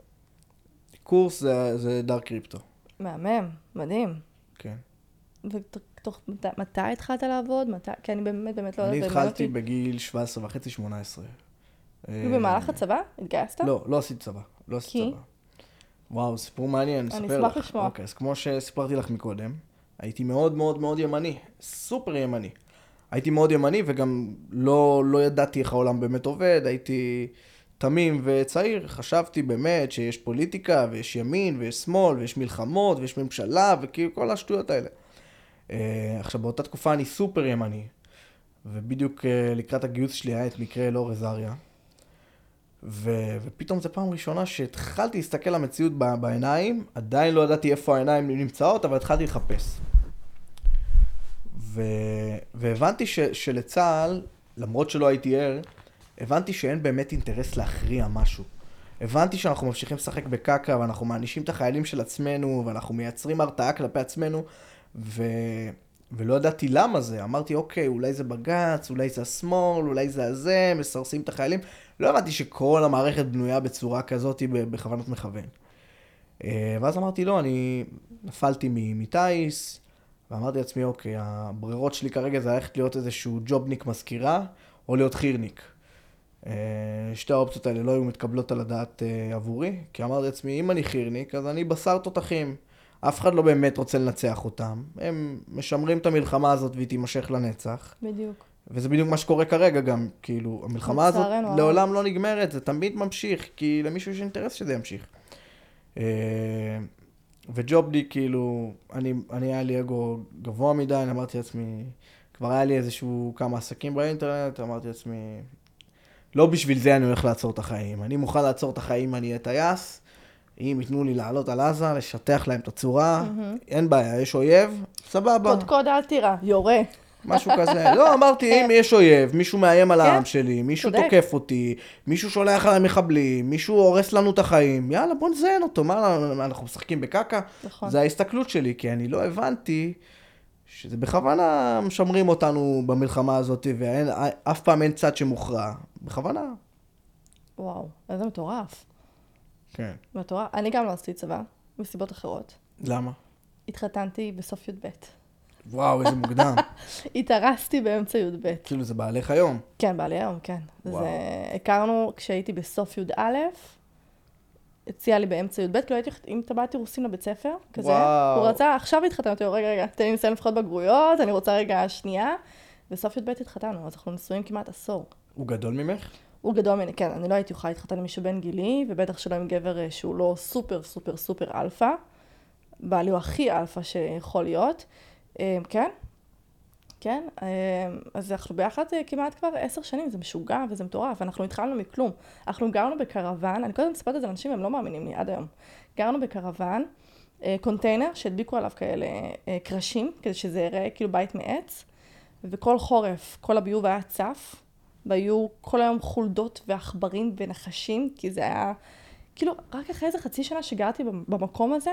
קורס זה, זה דארק קריפטו, מהמם, מדהים. כן. ותוך מתי, מתי התחלת לעבוד? מתי? כי אני באמת באמת לא אני יודעת. ומעניין התחלתי אותי. בגיל 17 וחצי, 18. כאילו במהלך הצבא? התגייסת? לא, לא עשיתי צבא. לא עשיתי? צבא. וואו, סיפור מעניין, אני אספר לך. אשמח לשמוע. אוקיי, אז כמו שסיפרתי לך מקודם, הייתי מאוד מאוד מאוד ימני, סופר ימני. הייתי מאוד ימני וגם לא, לא ידעתי איך העולם באמת עובד, הייתי תמים וצעיר, חשבתי באמת שיש פוליטיקה ויש ימין ויש שמאל ויש מלחמות ויש ממשלה וכאילו כל השטויות האלה. אה, עכשיו, באותה תקופה אני סופר ימני, ובדיוק אה, לקראת הגיוס שלי היה את מקרה אלאור עזריה. ו... ופתאום זו פעם ראשונה שהתחלתי להסתכל למציאות ב... בעיניים, עדיין לא ידעתי איפה העיניים נמצאות, אבל התחלתי לחפש. ו... והבנתי ש... שלצה"ל, למרות שלא הייתי ער, הבנתי שאין באמת אינטרס להכריע משהו. הבנתי שאנחנו ממשיכים לשחק בקקה, ואנחנו מענישים את החיילים של עצמנו, ואנחנו מייצרים הרתעה כלפי עצמנו, ו... ולא ידעתי למה זה. אמרתי, אוקיי, אולי זה בג"ץ, אולי זה השמאל, אולי זה הזה, מסרסים את החיילים. לא הבנתי שכל המערכת בנויה בצורה כזאת בכוונת מכוון. אה, ואז אמרתי, לא, אני נפלתי מטיס, ואמרתי לעצמי, אוקיי, הברירות שלי כרגע זה ללכת להיות איזשהו ג'ובניק מזכירה, או להיות חירניק. אה, שתי האופציות האלה לא היו מתקבלות על הדעת אה, עבורי, כי אמרתי לעצמי, אם אני חירניק, אז אני בשר תותחים. אף אחד לא באמת רוצה לנצח אותם. הם משמרים את המלחמה הזאת והיא תימשך לנצח. בדיוק. וזה בדיוק מה שקורה כרגע גם, כאילו, המלחמה הזאת. לעולם לא נגמרת, זה תמיד ממשיך, כי למישהו יש אינטרס שזה ימשיך. אה, וג'ובלי, כאילו, אני, אני היה לי אגו גבוה מדי, אני אמרתי לעצמי, כבר היה לי איזשהו כמה עסקים באינטרנט, אמרתי לעצמי, לא בשביל זה אני הולך לעצור את החיים. אני מוכן לעצור את החיים אם אני אהיה טייס, אם ייתנו לי לעלות על עזה, לשטח להם את הצורה, אין בעיה, יש אויב, סבבה. קודקוד אל תירא, יורה. משהו כזה. לא, אמרתי, אם יש אויב, מישהו מאיים על כן, העם שלי, מישהו. תוקף אותי, מישהו שולח עליי מחבלים, מישהו הורס לנו את החיים, יאללה, בוא נזיין אותו, מה, מה, אנחנו משחקים בקקה? נכון. זה ההסתכלות שלי, כי אני לא הבנתי שזה בכוונה משמרים אותנו במלחמה הזאת, ואף פעם אין צד שמוכרע. בכוונה. וואו, איזה מטורף. כן. מטורף. אני גם לא עשיתי צבא, מסיבות אחרות. למה? התחתנתי בסוף י"ב. וואו, איזה מוקדם. התארסתי באמצע י"ב. כאילו, זה בעלך היום. כן, בעלי היום, כן. וואו. זה... הכרנו כשהייתי בסוף י"א, הציע לי באמצע י"ב, כאילו הייתי עם טבעת אירוסין לבית ספר, כזה. וואו. הוא רצה, עכשיו התחתנו, אמרתי לו, רגע, רגע, תן לי לסיים לפחות בגרויות, אני רוצה רגע שנייה. בסוף י"ב התחתנו, אז אנחנו נשואים כמעט עשור. הוא גדול ממך? הוא גדול ממני, כן, אני לא הייתי יכולה להתחתן עם מישהו בן גילי, ובטח שלא עם גבר אה, שהוא לא סופר סופר סופר אלפא. בעלי הוא הכי אלפא שיכול להיות. אה, כן? כן? אה, אז אנחנו ביחד אה, כמעט כבר עשר שנים, זה משוגע וזה מטורף, אנחנו התחלנו מכלום. אנחנו גרנו בקרוון, אני קודם מספרת את זה לאנשים, הם לא מאמינים לי עד היום. גרנו בקרוון, אה, קונטיינר שהדביקו עליו כאלה קרשים, כדי שזה יראה כאילו בית מעץ, וכל חורף, כל הביוב היה צף, והיו כל היום חולדות ועכברים ונחשים, כי זה היה... כאילו, רק אחרי איזה חצי שנה שגרתי במקום הזה,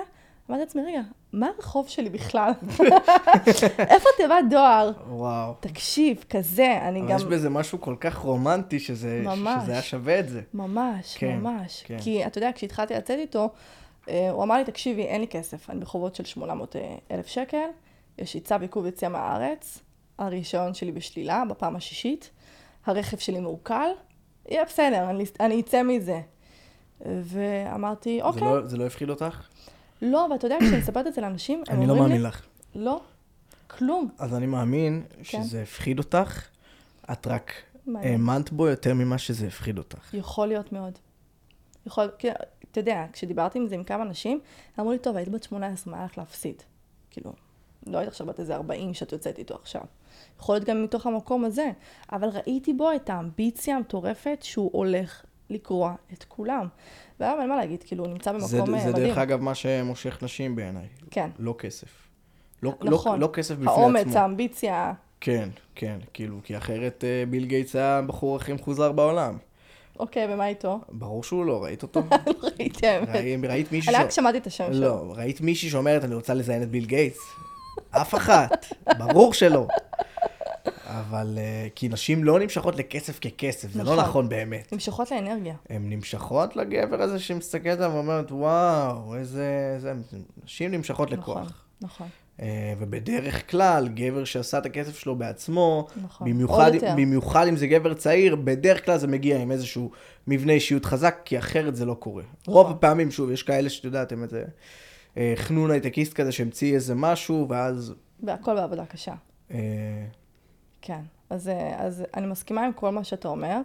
אמרתי לעצמי, רגע, מה הרחוב שלי בכלל? איפה תיבת דואר? וואו. תקשיב, כזה, אני אבל גם... אבל יש בזה משהו כל כך רומנטי, שזה, ממש, שזה היה שווה את זה. ממש, כן, ממש. כן. כי אתה יודע, כשהתחלתי לצאת איתו, אה, הוא אמר לי, תקשיבי, אין לי כסף, אני בחובות של 800 אה, אלף שקל, יש לי צו עיכוב יציאה מהארץ, הרישיון שלי בשלילה, בפעם השישית, הרכב שלי מעוקל, יהיה בסדר, אני, אני אצא מזה. ואמרתי, אוקיי. זה לא, זה לא הפחיד אותך? לא, ואתה יודע, כשאני מספרת את זה לאנשים, הם אומרים לי... אני לא מאמין לך. לא, כלום. אז אני מאמין כן. שזה הפחיד אותך, את רק האמנת בו יותר ממה שזה הפחיד אותך. יכול להיות מאוד. יכול, כי, אתה יודע, כשדיברתי עם זה עם כמה אנשים, אמרו לי, טוב, היית בת 18, מה היה לך להפסיד? כאילו, לא היית עכשיו בת איזה 40 שאת יוצאת איתו עכשיו. יכול להיות גם מתוך המקום הזה, אבל ראיתי בו את האמביציה המטורפת שהוא הולך לקרוע את כולם. והיום אין מה להגיד, כאילו, הוא נמצא במקום זה, מדהים. זה דרך אגב מה שמושך נשים בעיניי. כן. לא כסף. לא, לא- נכון. לא, לא כסף בפני האומץ, עצמו. האומץ, האמביציה. כן, כן, כאילו, כי אחרת אה, ביל גייטס היה הבחור הכי מחוזר בעולם. אוקיי, ומה איתו? ברור שהוא לא, ראית אותו? לא ראיתי, האמת. ראית מישהי ש... אני רק שמעתי את השם שלו. לא, ראית מישהי שאומרת, אני רוצה לזיין את ביל גייטס? אף אחת. ברור שלא. אבל uh, כי נשים לא נמשכות לכסף ככסף, זה לא נכון. לא נכון באמת. נמשכות לאנרגיה. הן נמשכות לגבר הזה שמסתכלת עליו ואומרת, וואו, איזה... איזה... נשים נמשכות נכון, לכוח. נכון. Uh, ובדרך כלל, גבר שעשה את הכסף שלו בעצמו, נכון. במיוחד, במיוחד אם זה גבר צעיר, בדרך כלל זה מגיע עם איזשהו מבנה אישיות חזק, כי אחרת זה לא קורה. נכון. רוב הפעמים, שוב, יש כאלה שאת יודעת, הם איזה אה, חנון הייטקיסט כזה שהמציא איזה משהו, ואז... והכל בעבודה קשה. כן, אז, אה, אז אני מסכימה עם כל מה שאתה אומר,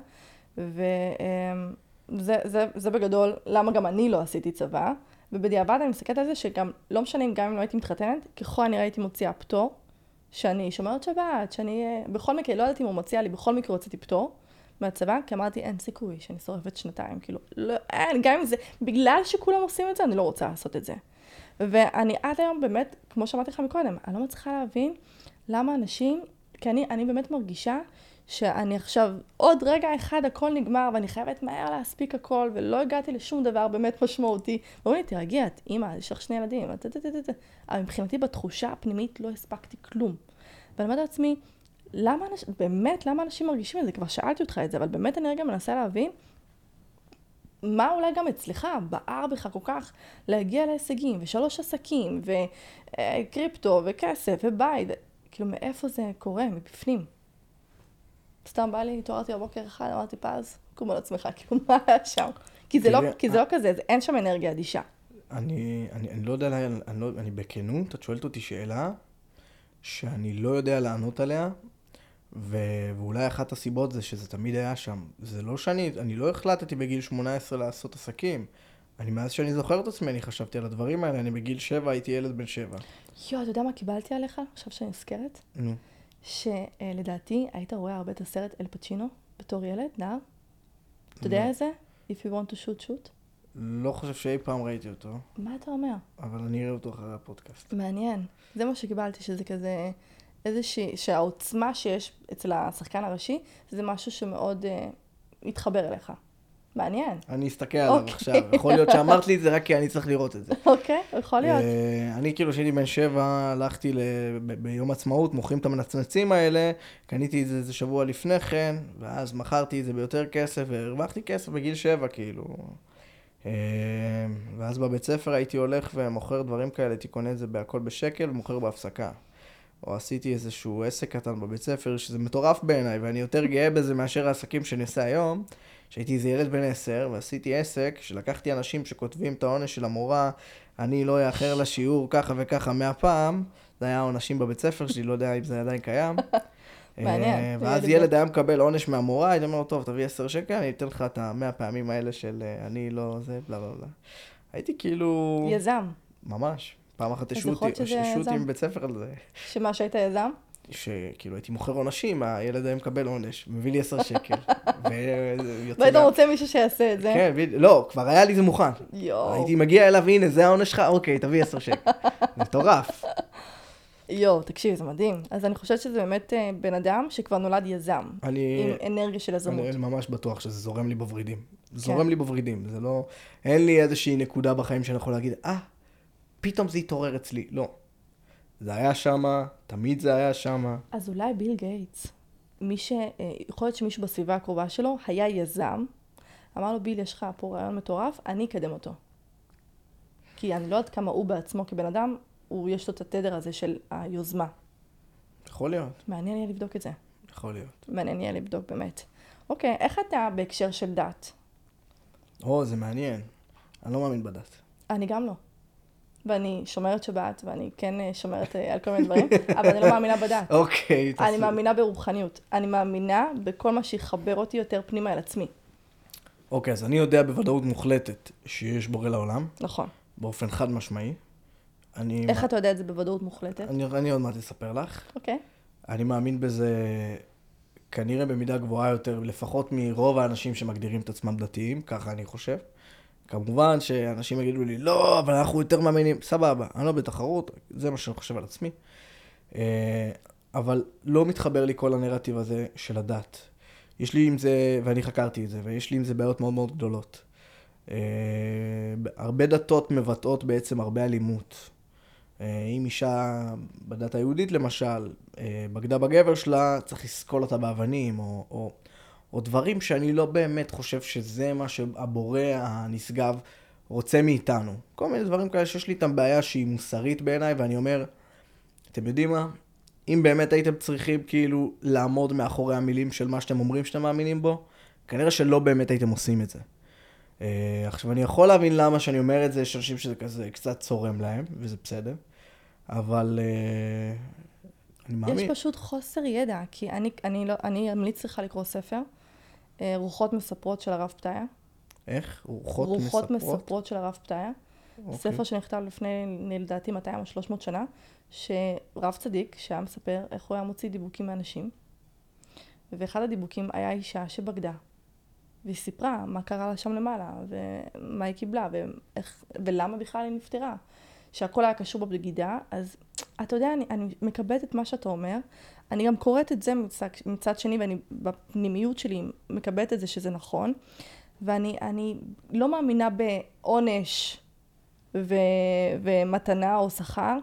וזה זה, זה בגדול למה גם אני לא עשיתי צבא, ובדיעבד אני מסתכלת על זה שגם, לא משנה אם גם אם לא הייתי מתחתנת, ככל הנראה הייתי מוציאה פטור, שאני שומרת שבת, שאני, אה, בכל מקרה, לא יודעת אם הוא מציע לי, בכל מקרה הוצאתי פטור מהצבא, כי אמרתי, אין סיכוי שאני שורפת שנתיים, כאילו, לא, אין, גם אם זה, בגלל שכולם עושים את זה, אני לא רוצה לעשות את זה. ואני עד היום באמת, כמו שאמרתי לך מקודם, אני לא מצליחה להבין למה אנשים כי אני, אני באמת מרגישה שאני עכשיו, עוד רגע אחד הכל נגמר ואני חייבת מהר להספיק הכל ולא הגעתי לשום דבר באמת משמעותי. ואומרים לי, תרגי, את אימא, יש לך שני ילדים, אבל מבחינתי בתחושה הפנימית לא הספקתי כלום. ואני אומרת לעצמי, למה אנשים, באמת, למה אנשים מרגישים את זה? כבר שאלתי אותך את זה, אבל באמת אני רגע מנסה להבין מה אולי גם אצלך בער בך כל כך להגיע להישגים, ושלוש עסקים, וקריפטו, וכסף, ובית. כאילו, מאיפה זה קורה? מבפנים. סתם בא לי, התעוררתי בבוקר אחד, אמרתי, פז, קום על עצמך, כאילו, מה היה שם? כי זה, לא, כי זה לא כזה, אין שם אנרגיה אדישה. אני, אני, אני לא יודע, אני, לא, אני בכנות, את שואלת אותי שאלה שאני לא יודע לענות עליה, ו, ואולי אחת הסיבות זה שזה תמיד היה שם. זה לא שאני, אני לא החלטתי בגיל 18 לעשות עסקים. אני מאז שאני זוכר את עצמי, אני חשבתי על הדברים האלה, אני בגיל שבע הייתי ילד בן שבע. יואו, אתה יודע מה קיבלתי עליך? עכשיו שאני נזכרת? נו. שלדעתי היית רואה הרבה את הסרט אל פצ'ינו בתור ילד, נער. אתה יודע איזה? If you want to shoot, shoot. לא חושב שאי פעם ראיתי אותו. מה אתה אומר? אבל אני אראה אותו אחרי הפודקאסט. מעניין. זה מה שקיבלתי, שזה כזה... איזושהי... שהעוצמה שיש אצל השחקן הראשי, זה משהו שמאוד uh, התחבר אליך. מעניין. אני אסתכל עליו okay. אוקיי. עכשיו. יכול להיות שאמרת לי את זה רק כי אני צריך לראות את זה. אוקיי, יכול להיות. Uh, אני כאילו, כשהייתי בן שבע, הלכתי ביום עצמאות, מוכרים את המנצנצים האלה, קניתי את זה איזה שבוע לפני כן, ואז מכרתי את זה ביותר כסף, והרווחתי כסף בגיל שבע, כאילו. Uh, ואז בבית ספר הייתי הולך ומוכר דברים כאלה, הייתי קונה את זה בהכל בשקל ומוכר בהפסקה. או עשיתי איזשהו עסק קטן בבית ספר, שזה מטורף בעיניי, ואני יותר גאה בזה מאשר העסקים שאני עושה היום. שהייתי איזה ילד בן עשר, ועשיתי עסק, שלקחתי אנשים שכותבים את העונש של המורה, אני לא אאחר לשיעור ככה וככה מהפעם, זה היה עונשים בבית ספר שלי, לא יודע אם זה עדיין קיים. מעניין. אה, ואז ילד היה מקבל עונש מהמורה, הייתי אומר לו, טוב, תביא עשר שקל, אני אתן לך את המאה פעמים האלה של אה, אני לא זה, בלה בלה בלה. הייתי כאילו... יזם. ממש. פעם אחת השעו אותי מבית ספר על זה. שמה, שהיית יזם? שכאילו הייתי מוכר עונשים, הילד היה מקבל עונש, מביא לי עשר שקל. והיית רוצה מישהו שיעשה את זה? כן. לא, כבר היה לי זה מוכן. יואו. הייתי מגיע אליו, הנה, זה העונש שלך, אוקיי, תביא עשר שקל. מטורף. יואו, תקשיב, זה מדהים. אז אני חושבת שזה באמת אה, בן אדם שכבר נולד יזם. אני... עם אנרגיה של יזמות. אני ממש בטוח שזה זורם לי בוורידים. כן. זורם לי בוורידים, זה לא... אין לי איזושהי נקודה בחיים שאני יכול להגיד, אה, פתאום זה התעורר אצלי. לא. זה היה שמה, תמיד זה היה שמה. אז אולי ביל גייטס, מי ש... אה, יכול להיות שמישהו בסביבה הקרובה שלו היה יזם, אמר לו, ביל, יש לך פה רעיון מטורף, אני אקדם אותו. כי אני לא יודעת כמה הוא בעצמו כבן אדם, הוא, יש לו את התדר הזה של היוזמה. יכול להיות, מעניין יהיה לבדוק את זה. יכול להיות. מעניין יהיה לבדוק באמת. אוקיי, איך אתה בהקשר של דת? או, זה מעניין. אני לא מאמין בדת. אני גם לא. ואני שומרת שבת, ואני כן אה, שומרת אה, על כל מיני דברים, אבל אני לא מאמינה בדת. אוקיי, אני. מאמינה ברוחניות. אני מאמינה בכל מה שיחבר אותי יותר פנימה אל עצמי. אוקיי, אז אני יודע בוודאות מוחלטת שיש בורא לעולם, נכון. באופן חד משמעי. אני... איך אתה יודע את זה בוודאות מוחלטת? אני, אני עוד מעט אספר לך. אוקיי. אני מאמין בזה כנראה במידה גבוהה יותר, לפחות מרוב האנשים שמגדירים את עצמם דתיים, ככה אני חושב. כמובן שאנשים יגידו לי, לא, אבל אנחנו יותר מאמינים, סבבה, אני לא בתחרות, זה מה שאני חושב על עצמי. אה, אבל לא מתחבר לי כל הנרטיב הזה של הדת. יש לי עם זה, ואני חקרתי את זה, ויש לי עם זה בעיות מאוד מאוד גדולות. אה, הרבה דתות מבטאות בעצם הרבה אלימות. אה, אם אישה בדת היהודית למשל, בגדה בגבר שלה, צריך לסקול אותה באבנים, או, או, או דברים שאני לא באמת חושב שזה מה שהבורא הנשגב רוצה מאיתנו. כל מיני דברים כאלה שיש לי איתם בעיה שהיא מוסרית בעיניי, ואני אומר, אתם יודעים מה? אם באמת הייתם צריכים כאילו לעמוד מאחורי המילים של מה שאתם אומרים שאתם מאמינים בו, כנראה שלא באמת הייתם עושים את זה. Uh, עכשיו, אני יכול להבין למה שאני אומר את זה, יש אנשים שזה כזה קצת צורם להם, וזה בסדר, אבל uh, אני מאמין. יש פשוט חוסר ידע, כי אני, אני, לא, אני אמליץ לך לקרוא ספר, רוחות מספרות של הרב פתיה. איך? רוחות, רוחות מספרות? מספרות של הרב פתיה. אוקיי. ספר שנכתב לפני, לדעתי, 200 או 300 שנה, שרב צדיק, שהיה מספר איך הוא היה מוציא דיבוקים מאנשים, ואחד הדיבוקים היה אישה שבגדה, והיא סיפרה מה קרה לה שם למעלה, ומה היא קיבלה, ואיך, ולמה בכלל היא נפטרה. שהכל היה קשור בבגידה, אז אתה יודע, אני, אני מקבלת את מה שאתה אומר, אני גם קוראת את זה מצד, מצד שני, ואני בפנימיות שלי מקבלת את זה שזה נכון, ואני אני לא מאמינה בעונש ו, ומתנה או שכר.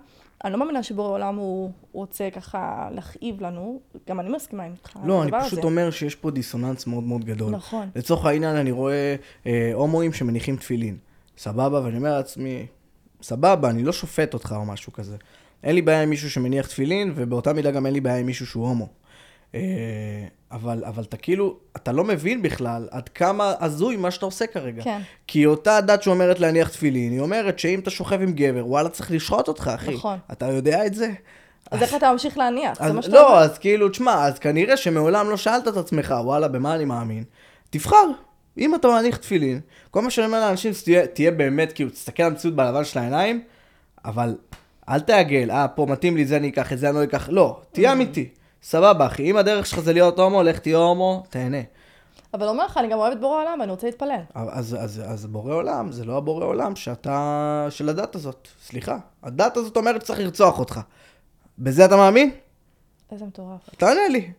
אני לא מאמינה שבורא עולם הוא רוצה ככה להכאיב לנו, גם אני מסכימה איתך על לא, אני פשוט הזה. אומר שיש פה דיסוננס מאוד מאוד גדול. נכון. לצורך העניין, אני רואה אה, הומואים שמניחים תפילין. סבבה, ואני אומר לעצמי, סבבה, אני לא שופט אותך או משהו כזה. אין לי בעיה עם מישהו שמניח תפילין, ובאותה מידה גם אין לי בעיה עם מישהו שהוא הומו. אה, אבל, אבל אתה כאילו, אתה לא מבין בכלל עד כמה הזוי מה שאתה עושה כרגע. כן. כי אותה דת שאומרת להניח תפילין, היא אומרת שאם אתה שוכב עם גבר, וואלה, צריך לשחוט אותך, אחי. נכון. אתה יודע את זה? אז איך אתה ממשיך להניח? אז זה מה שאתה לא, אומר? אז כאילו, תשמע, אז כנראה שמעולם לא שאלת את עצמך, וואלה, במה אני מאמין? תבחר. אם אתה מניח תפילין, כל מה שאני אומר לאנשים, תהיה, תהיה באמת, כאילו, תסתכל על המציאות בלבן של העיניים, אבל אל תעגל, אה, פה מתאים לי, זה אני אקח, את זה אני לא אקח, לא, תהיה אמיתי. סבבה, אחי, אם הדרך שלך זה להיות הומו, לך תהיה הומו, תהנה. אבל אומר לך, אני גם אוהבת בורא עולם ואני רוצה להתפלל. אז, אז, אז בורא עולם, זה לא הבורא עולם שאתה, של הדת הזאת. סליחה, הדת הזאת אומרת שצריך לרצוח אותך. בזה אתה מאמין? איזה מטורף. תענה לי.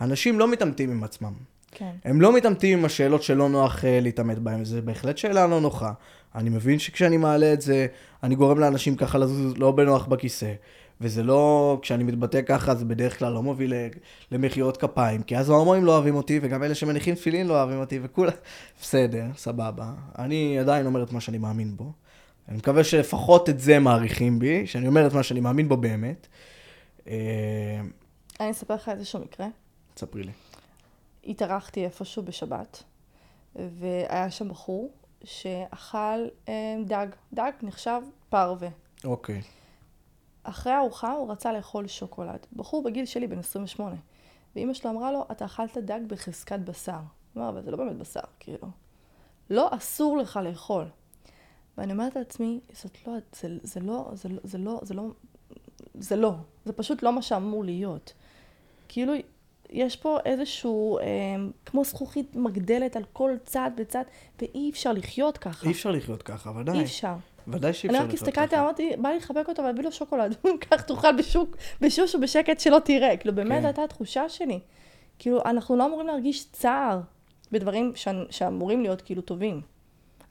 אנשים לא מתעמתים עם עצמם. כן. הם לא מתעמתים עם השאלות שלא נוח אה, להתעמת בהן, זו בהחלט שאלה לא נוחה. אני מבין שכשאני מעלה את זה, אני גורם לאנשים ככה לזוז לא בנוח בכיסא. וזה לא, כשאני מתבטא ככה, זה בדרך כלל לא מוביל למחיאות כפיים, כי אז ההומואים לא אוהבים אותי, וגם אלה שמניחים תפילין לא אוהבים אותי, וכולם... בסדר, סבבה. אני עדיין אומר את מה שאני מאמין בו. אני מקווה שלפחות את זה מעריכים בי, שאני אומר את מה שאני מאמין בו באמת. אה, אני אספר לך איזשהו מקרה. תספרי לי. התארחתי איפשהו בשבת, והיה שם בחור שאכל אה, דג. דג נחשב פרווה. אוקיי. אחרי הארוחה הוא רצה לאכול שוקולד. בחור בגיל שלי, בן 28. ואימא שלו אמרה לו, אתה אכלת דג בחזקת בשר. הוא אמר, אבל זה לא באמת בשר, כאילו. לא, אסור לך לאכול. ואני אומרת לעצמי, זאת לא, זה, זה לא, זה, לא- זה לא, זה לא, זה לא. זה פשוט לא מה שאמור להיות. כאילו, יש פה איזשהו, אה, כמו זכוכית מגדלת על כל צד וצד, ואי אפשר לחיות ככה. אי אפשר לחיות ככה, ודאי. אי אפשר. ודאי שאי אני אפשר רק לחיות הסתכלתי, ככה. אמרתי, בא לי לחבק אותו ולהביא לו שוקולד. כך תאכל בשוק, בשוש ובשקט שלא תראה. כאילו, באמת כן. הייתה התחושה שלי. כאילו, אנחנו לא אמורים להרגיש צער בדברים ש... שאמורים להיות כאילו טובים.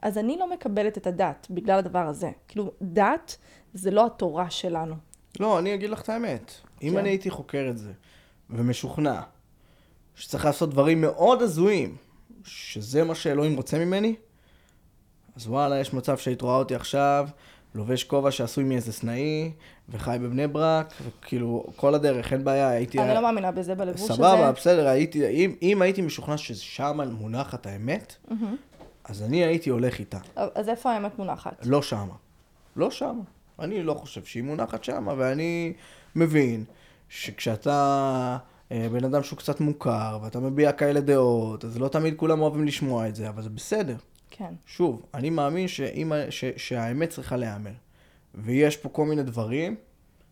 אז אני לא מקבלת את הדת בגלל הדבר הזה. כאילו, דת זה לא התורה שלנו. לא, אני אגיד לך את האמת. אם כן. אני הייתי חוקר את זה, ומשוכנע, שצריך לעשות דברים מאוד הזויים, שזה מה שאלוהים רוצה ממני, אז וואלה, יש מצב שהיית רואה אותי עכשיו, לובש כובע שעשוי מאיזה סנאי, וחי בבני ברק, וכאילו, כל הדרך, אין בעיה, הייתי... אני לא מאמינה בזה, בלבוש הזה. סבבה, בסדר, הייתי, אם, אם הייתי משוכנע ששם מונחת האמת, מהמם. אז אני הייתי הולך איתה. אז איפה האמת מונחת? לא שמה. לא שמה. אני לא חושב שהיא מונחת שמה, ואני מבין שכשאתה אה, בן אדם שהוא קצת מוכר, ואתה מביע כאלה דעות, אז לא תמיד כולם אוהבים לשמוע את זה, אבל זה בסדר. כן. שוב, אני מאמין שאם, ש, שהאמת צריכה להיאמר. ויש פה כל מיני דברים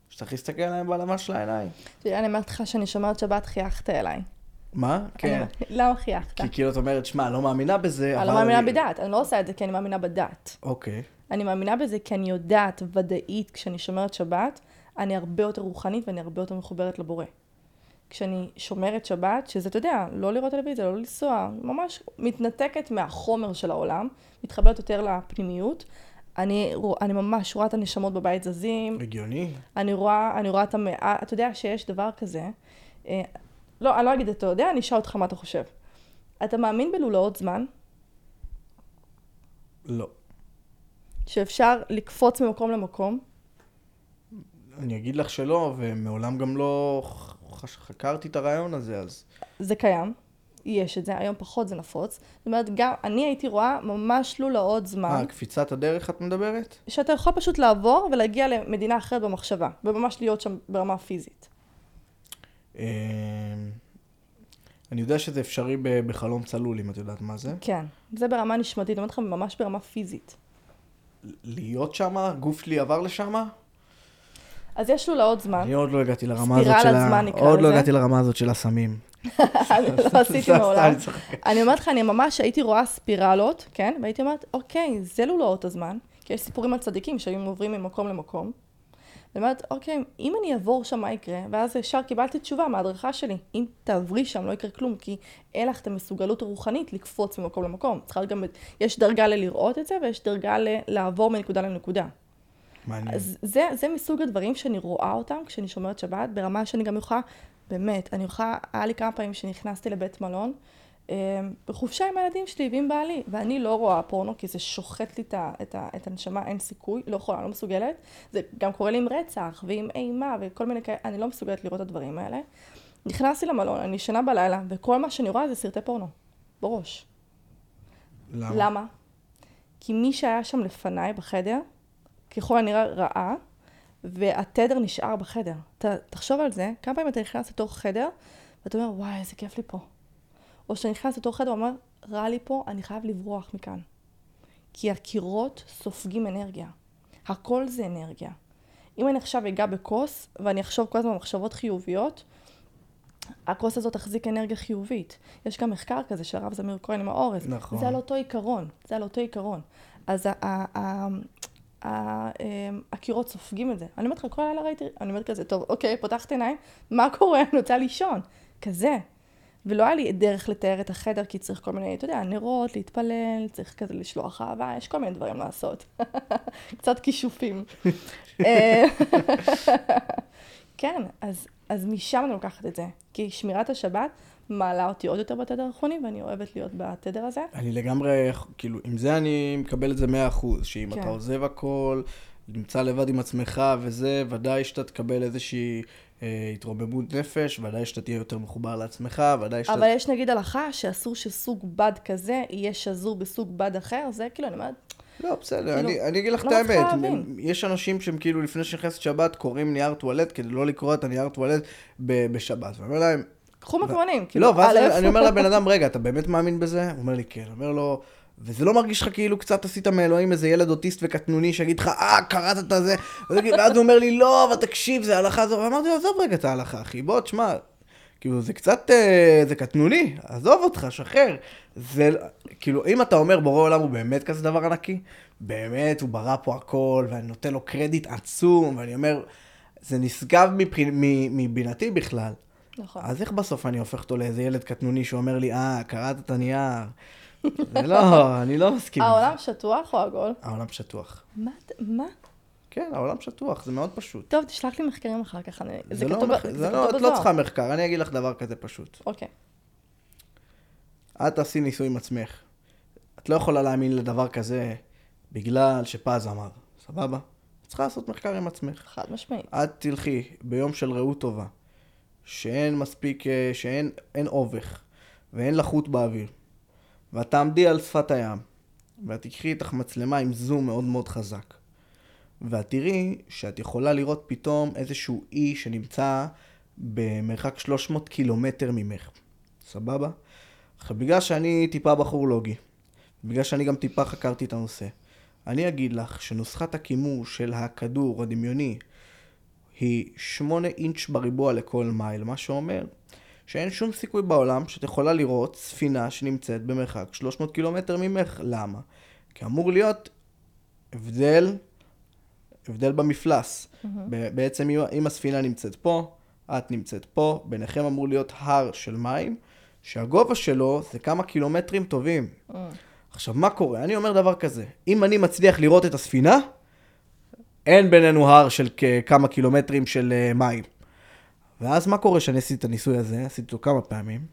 שצריך להסתכל עליהם בעלמה של העיניים. תראה, אני אומרת לך שאני שומרת שבת, חייכת אליי. מה? כן. למה חייכת? כי כאילו את אומרת, שמע, לא מאמינה בזה, אבל... אני לא מאמינה בדת, אני לא עושה את זה כי אני מאמינה בדת. אוקיי. אני מאמינה בזה כי אני יודעת ודאית, כשאני שומרת שבת, אני הרבה יותר רוחנית ואני הרבה יותר מחוברת לבורא. כשאני שומרת שבת, שזה, אתה יודע, לא לראות טלוויזיה, לא לנסוע, ממש מתנתקת מהחומר של העולם, מתחברת יותר לפנימיות. אני, אני ממש רואה את הנשמות בבית זזים, הגיוני. אני... אני רואה, אני רואה את המאה, אתה יודע שיש דבר כזה, אה, לא, אני לא אגיד אתה יודע, אני אשאל אותך מה אתה חושב. אתה מאמין בלולאות זמן? לא. שאפשר לקפוץ ממקום למקום? אני אגיד לך שלא, ומעולם גם לא חקרתי את הרעיון הזה, אז... זה קיים, יש את זה, היום פחות זה נפוץ. זאת אומרת, גם אני הייתי רואה ממש לולאות זמן, אה, קפיצת הדרך את מדברת? שאתה יכול פשוט לעבור ולהגיע למדינה אחרת במחשבה, וממש להיות שם ברמה פיזית. אה, אני יודע שזה אפשרי בחלום צלול, אם את יודעת מה זה. כן, זה ברמה נשמתית, אני אומרת לך, ממש ברמה פיזית. להיות שמה, גוף שלי עבר לשמה? אז יש לולאות זמן, אני עוד לא הגעתי לרמה הזאת של ה... זמן נקרא עוד לא לזה. הגעתי לרמה הזאת של הסמים. אני לא עשיתי מעולם. אני. אני אומרת לך, אני ממש הייתי רואה ספירלות, כן? והייתי אומרת, אוקיי, זה לולאות הזמן, כי יש סיפורים על צדיקים שהיו עוברים ממקום למקום. ואני אומרת, אוקיי, אם אני אעבור שם, מה יקרה? ואז ישר קיבלתי תשובה מההדרכה שלי. אם תעברי שם, לא יקרה כלום, כי אין לך את המסוגלות הרוחנית לקפוץ ממקום למקום. צריכה גם, יש דרגה ללראות את זה, ויש דרגה ל- לעבור מנקודה לנקודה. מעניין. אז זה, זה מסוג הדברים שאני רואה אותם כשאני שומרת שבת, ברמה שאני גם יכולה, באמת, אני יכולה, היה לי כמה פעמים שנכנסתי לבית מלון, אה, בחופשה עם הילדים שלי ועם בעלי, ואני לא רואה פורנו, כי זה שוחט לי את, את, את הנשמה, אין סיכוי, לא יכולה, לא מסוגלת. זה גם קורה לי עם רצח ועם אימה וכל מיני כאלה, אני לא מסוגלת לראות את הדברים האלה. נכנסתי למלון, אני ישנה בלילה, וכל מה שאני רואה זה סרטי פורנו, בראש. למה? למה? כי מי שהיה שם לפניי בחדר, ככל הנראה ראה, והתדר נשאר בחדר. ת, תחשוב על זה, כמה פעמים אתה נכנס לתוך חדר, ואתה אומר, וואי, איזה כיף לי פה. או שאתה נכנס לתוך חדר ואומר, רע לי פה, אני חייב לברוח מכאן. כי הקירות סופגים אנרגיה. הכל זה אנרגיה. אם אני עכשיו אגע בכוס, ואני אחשוב כל הזמן מחשבות חיוביות, הכוס הזאת תחזיק אנרגיה חיובית. יש גם מחקר כזה של הרב זמיר כהן עם האורז. נכון. זה על אותו עיקרון, זה על אותו עיקרון. אז הקירות סופגים את זה. אני אומרת לך, כל לילה ראיתי, אני אומרת כזה, טוב, אוקיי, פותחת עיניים, מה קורה? אני רוצה לישון. כזה. ולא היה לי דרך לתאר את החדר, כי צריך כל מיני, אתה יודע, נרות, להתפלל, צריך כזה לשלוח אהבה, יש כל מיני דברים לעשות. קצת כישופים. אה, כן, אז, אז משם אני לוקחת את זה. כי שמירת השבת מעלה אותי עוד יותר בתדר האחרוני, ואני אוהבת להיות בתדר הזה. אני לגמרי, כאילו, עם זה אני מקבל את זה 100%, שאם כן. אתה עוזב הכל, נמצא לבד עם עצמך וזה, ודאי שאתה תקבל איזושהי אה, התרוממות נפש, ודאי שאתה תהיה יותר מחובר לעצמך, ודאי שאתה... אבל יש נגיד הלכה שאסור שסוג בד כזה יהיה שזור בסוג בד אחר, זה כאילו, אני אומרת, לא, בסדר, כאילו, אני, אני אגיד לך לא את האמת. יש אנשים שהם כאילו לפני שנכנסת שבת קוראים נייר טואלט כדי לא לקרוא את הנייר טואלט בשבת, ואני אומר להם, קחו מקרונים, כאילו, לא, ואז א', אני, אומר לבן אדם, רגע, אתה באמת מאמין בזה? הוא אומר לי, כן. אומר לו, וזה לא מרגיש לך כאילו קצת עשית מאלוהים איזה ילד אוטיסט וקטנוני שיגיד לך, אה, קראת את הזה? ואז הוא אומר לי, לא, אבל תקשיב, זה הלכה זו. ואמרתי לו, עזוב רגע את ההלכה, אחי, בוא, תשמע, כאילו, זה קצת, אה, זה קטנוני, עזוב אותך, שחרר. זה, כאילו, אם אתה אומר בורא עולם הוא באמת כזה דבר ענקי, באמת, הוא ברא פה הכל, ואני נותן לו קרדיט עצום, ואני אומר, זה נשגב. מבינתי בכלל. נכון. אז איך בסוף אני הופך אותו לאיזה ילד קטנוני שאומר לי, אה, קראת את הנייר? זה לא, אני לא מסכים. זה. העולם שטוח או עגול? העולם שטוח. מה? מה? כן, העולם שטוח, זה מאוד פשוט. טוב, תשלח לי מחקרים אחר כך. אני- זה לא כתוב ב- זה זה לא, כתוב את לא. צריכה מחקר, אני אגיד לך דבר כזה פשוט. אוקיי. את תעשי ניסוי עם עצמך. את לא יכולה להאמין לדבר כזה בגלל שפז אמר, סבבה? את צריכה לעשות מחקר עם עצמך. חד משמעית. את תלכי ביום של רעות טובה, שאין מספיק, אה, שאין אין אובך ואין לחות באוויר, ואת תעמדי על שפת הים, ואת תקחי איתך מצלמה עם זום מאוד מאוד חזק, ואת תראי שאת יכולה לראות פתאום איזשהו אי שנמצא במרחק 300 קילומטר ממך, סבבה? עכשיו, בגלל שאני טיפה בחור לוגי, בגלל שאני גם טיפה חקרתי את הנושא, אני אגיד לך שנוסחת הכימור של הכדור הדמיוני היא 8 אינץ' בריבוע לכל מייל, מה שאומר שאין שום סיכוי בעולם שאת יכולה לראות ספינה שנמצאת במרחק 300 קילומטר ממך. למה? כי אמור להיות הבדל, הבדל במפלס. ב- בעצם אם- הספינה נמצאת פה, את נמצאת פה, ביניכם אמור להיות הר של מים, שהגובה שלו זה כמה קילומטרים טובים. אה, עכשיו, מה קורה? אני אומר דבר כזה, אם אני מצליח לראות את הספינה, אין בינינו הר של כמה קילומטרים של uh, מים. ואז מה קורה כשאני עשיתי את הניסוי הזה? עשיתי אותו כמה פעמים.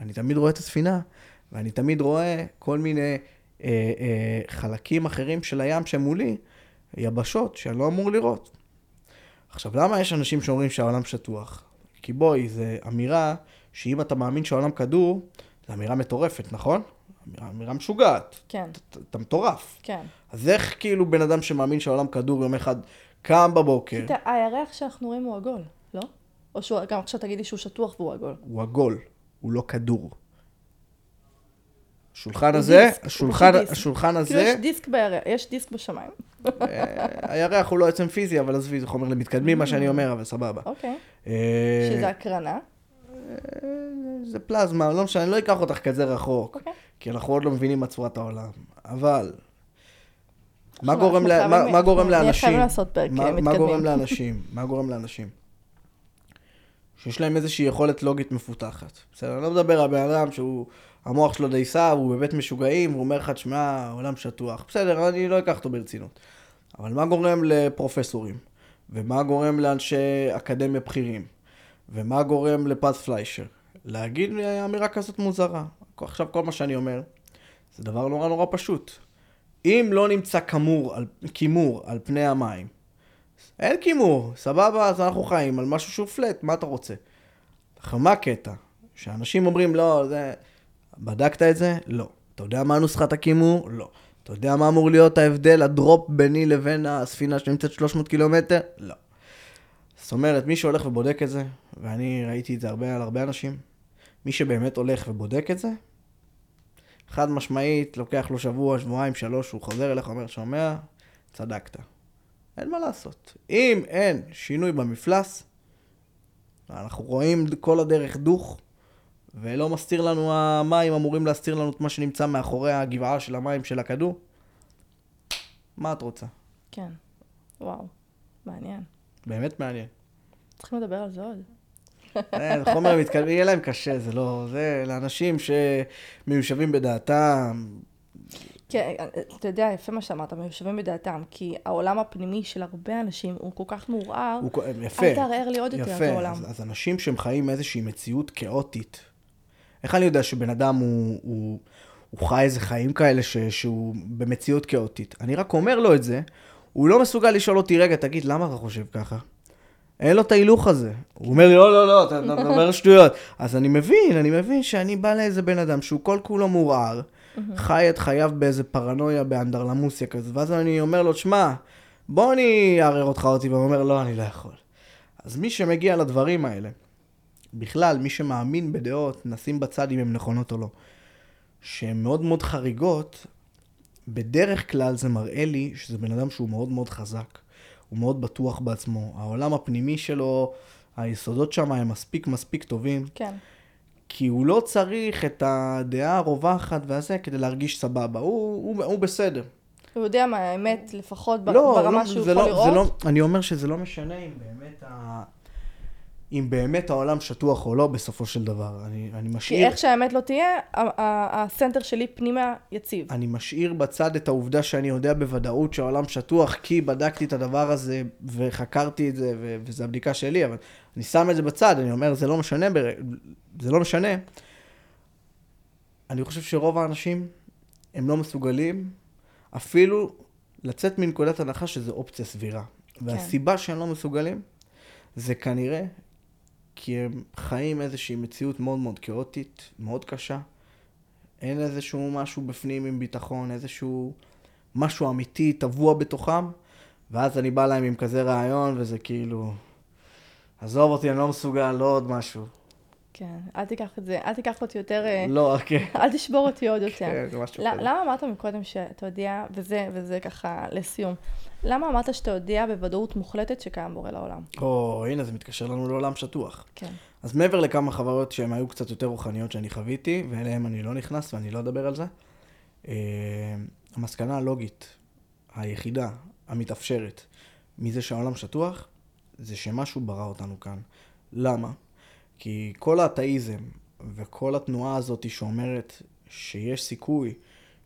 אני תמיד רואה את הספינה, ואני תמיד רואה כל מיני אה, אה, חלקים אחרים של הים שמולי, יבשות שאני לא אמור לראות. עכשיו, למה יש אנשים שאומרים שהעולם שטוח? כי בואי, זו אמירה שאם אתה מאמין שהעולם כדור, זו אמירה מטורפת, נכון? אמירה, משוגעת. כן, אתה- מטורף. כן. אז איך כאילו בן אדם שמאמין שהעולם כדור יום אחד קם בבוקר, הירח שאנחנו רואים הוא עגול, לא? או שהוא, גם עכשיו תגידי שהוא שטוח והוא עגול. הוא עגול, הוא לא כדור. השולחן הזה, דיסק, השולחן. השולחן כאילו הזה, יש דיסק בירח, יש דיסק בשמיים. אה, הירח הוא לא עצם פיזי, אבל עזבי, זה חומר למתקדמים מה שאני אומר, אבל סבבה. אוקיי. אה, שזה הקרנה. אה, זה פלזמה, לא משנה, אני לא אקח אותך כזה רחוק, אוקיי. כי אנחנו עוד לא מבינים מה צורת העולם. אבל, מה גורם אנחנו ל- חייבים- מה- מה גורם לאנשים? מה- מה. גורם לאנשים? מה גורם לאנשים? שיש להם איזושהי יכולת לוגית מפותחת. בסדר, אני לא מדבר על בן אדם שהוא, המוח שלו דייסה, והוא בבית משוגעים, והוא אומר לך, תשמע, העולם שטוח. בסדר, אני לא אקח אותו ברצינות. אבל מה גורם לפרופסורים? ומה גורם לאנשי אקדמיה בכירים? ומה גורם לפז פליישר? להגיד אמירה כזאת מוזרה. עכשיו כל מה שאני אומר, זה דבר נורא נורא פשוט. אם לא נמצא כמור על, כימור על פני המים, אין כימור, סבבה, אז אנחנו חיים על משהו שהוא פלט, מה אתה רוצה? מה הקטע? שאנשים אומרים, לא, זה... בדקת את זה? לא. אתה יודע מה נוסחת הכימור? לא. אתה יודע מה אמור להיות ההבדל, הדרופ ביני לבין הספינה שנמצאת 300 קילומטר? לא. זאת אומרת, מי שהולך ובודק את זה, ואני ראיתי את זה הרבה על הרבה אנשים, מי שבאמת הולך ובודק את זה, חד משמעית, לוקח לו שבוע, שבועיים, שלוש, הוא חוזר אליך, אומר, שומע, צדקת. אין מה לעשות. אם אין שינוי במפלס, אנחנו רואים כל הדרך דוך, ולא מסתיר לנו, המים אמורים להסתיר לנו את מה שנמצא מאחורי הגבעה של המים של הכדור, מה את רוצה? כן. וואו. מעניין. באמת מעניין. צריכים לדבר על זה עוד. אין, חומר מתקדם, יהיה להם קשה, זה לא... זה לאנשים שמיושבים בדעתם. כן, אתה יודע, יפה מה שאמרת, מיושבים בדעתם, כי העולם הפנימי של הרבה אנשים הוא כל כך מעורער, הוא, יפה. אל תערער לי עוד יותר את יפה, העולם. אז, אז אנשים שהם חיים איזושהי מציאות כאוטית, איך אני יודע שבן אדם הוא, הוא, הוא חי איזה חיים כאלה ש, שהוא במציאות כאוטית? אני רק אומר לו את זה, הוא לא מסוגל לשאול אותי, רגע, תגיד, למה אתה חושב ככה? אין לו את ההילוך הזה. הוא אומר לי, לא, לא, לא, אתה אתה אומר שטויות. אז אני מבין, אני מבין שאני בא לאיזה בן אדם שהוא כל כולו מעורער, חי את חייו באיזה פרנויה, באנדרלמוסיה כזה, ואז אני אומר לו, שמע, בוא אני אערער אותך אותי, והוא אומר, לא, אני לא יכול. אז מי שמגיע לדברים האלה, בכלל, מי שמאמין בדעות, נשים בצד אם הן נכונות או לא, שהן מאוד מאוד חריגות, בדרך כלל זה מראה לי שזה בן אדם שהוא מאוד מאוד חזק. הוא מאוד בטוח בעצמו. העולם הפנימי שלו היסודות שם הם מספיק מספיק טובים, כן. כי הוא לא צריך את הדעה הרווחת והזה כדי להרגיש סבבה, הוא, הוא, הוא בסדר. הוא יודע מה האמת, לפחות לא, ברמה לא, שהוא יכול לא, לראות. לא, אני אומר שזה לא משנה אם באמת, ה... אם באמת העולם שטוח או לא בסופו של דבר. אני, אני כי משאיר... איך שהאמת לא תהיה, הסנטר שלי פנימה יציב. אני משאיר בצד את העובדה שאני יודע בוודאות שהעולם שטוח, כי בדקתי את הדבר הזה וחקרתי את זה, ו- וזו הבדיקה שלי, אבל אני שם את זה בצד, אני אומר, זה לא משנה, בר... זה לא משנה. אני חושב שרוב האנשים, הם לא מסוגלים אפילו לצאת מנקודת הנחה שזו אופציה סבירה. והסיבה שהם לא מסוגלים, זה כנראה כי הם חיים איזושהי מציאות מאוד מאוד כאוטית, מאוד קשה. אין איזשהו משהו בפנים עם ביטחון, איזשהו משהו אמיתי טבוע בתוכם, ואז אני בא להם עם כזה רעיון, וזה כאילו, עזוב אותי, אני לא מסוגל, לא עוד משהו. כן, אל תיקח את זה, אל תיקח אותי יותר, אה, לא, כן. אל תשבור אותי עוד יותר. כן, זה משהו כזה. למה אמרת מקודם שאתה יודע, וזה, וזה ככה לסיום, למה אמרת שאתה יודע בוודאות מוחלטת שקיים בורא לעולם? או, הנה, זה מתקשר לנו לעולם שטוח. כן. אז מעבר לכמה חברות שהן היו קצת יותר רוחניות שאני חוויתי, ואליהן אני לא נכנס ואני לא אדבר על זה, אה, המסקנה הלוגית, היחידה, המתאפשרת, מזה שהעולם שטוח, זה שמשהו ברא אותנו כאן. למה? כי כל האתאיזם וכל התנועה הזאת שאומרת שיש סיכוי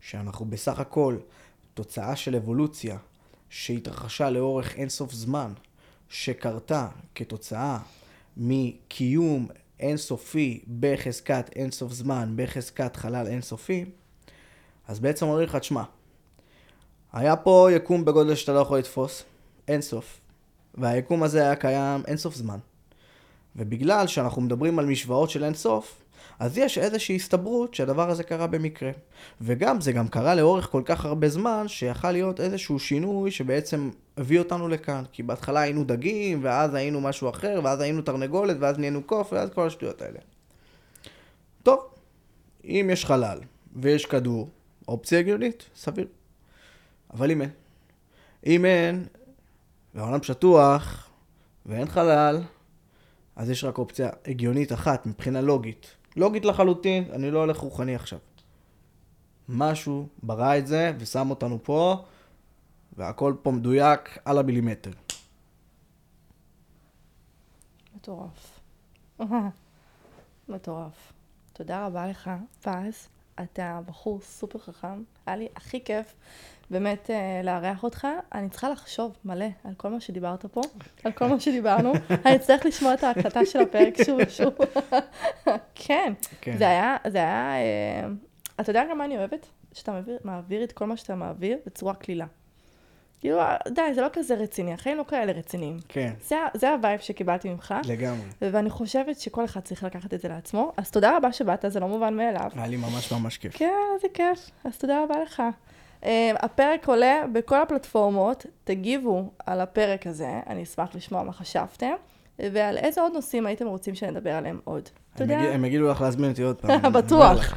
שאנחנו בסך הכל תוצאה של אבולוציה שהתרחשה לאורך אינסוף זמן, שקרתה כתוצאה מקיום אינסופי בחזקת אינסוף זמן, בחזקת חלל אינסופי, אז בעצם אומרים לך, תשמע, היה פה יקום בגודל שאתה לא יכול לתפוס, אינסוף, והיקום הזה היה קיים אינסוף זמן. ובגלל שאנחנו מדברים על משוואות של אינסוף, אז יש איזושהי הסתברות שהדבר הזה קרה במקרה. וגם, זה גם קרה לאורך כל כך הרבה זמן, שיכל להיות איזשהו שינוי שבעצם הביא אותנו לכאן. כי בהתחלה היינו דגים, ואז היינו משהו אחר, ואז היינו תרנגולת, ואז נהיינו קוף, ואז כל השטויות האלה. טוב, אם יש חלל ויש כדור, אופציה הגיונית, סביר. אבל אם אין. אם אין, והעולם שטוח, ואין חלל, אז יש רק אופציה הגיונית אחת מבחינה לוגית. לוגית לחלוטין, אני לא הולך רוחני עכשיו. משהו ברא את זה ושם אותנו פה, והכל פה מדויק על המילימטר. מטורף. מטורף. תודה רבה לך, פז. אתה בחור סופר חכם. היה לי הכי כיף באמת אה, לארח אותך. אני צריכה לחשוב מלא על כל מה שדיברת פה, על כל מה שדיברנו. אני אצטרך לשמוע את ההקלטה של הפרק שוב ושוב. כן. כן. זה היה, זה היה, אה, אתה יודע גם מה אני אוהבת? שאתה מעביר, מעביר את כל מה שאתה מעביר בצורה קלילה. כאילו, די, זה לא כזה רציני, החיים לא כאלה רציניים. כן, זה, זה ה vibe שקיבלתי ממך, לגמרי. ואני חושבת שכל אחד צריך לקחת את זה לעצמו. אז תודה רבה שבאת, זה לא מובן מאליו. היה לי ממש ממש כיף. כן, איזה כיף. אז תודה רבה לך. אה, הפרק עולה בכל הפלטפורמות, תגיבו על הפרק הזה, אני אשמח לשמוע מה חשבתם, ועל איזה עוד נושאים הייתם רוצים שנדבר עליהם עוד. תודה. הם יגידו לך להזמין אותי עוד פעם. בטוח.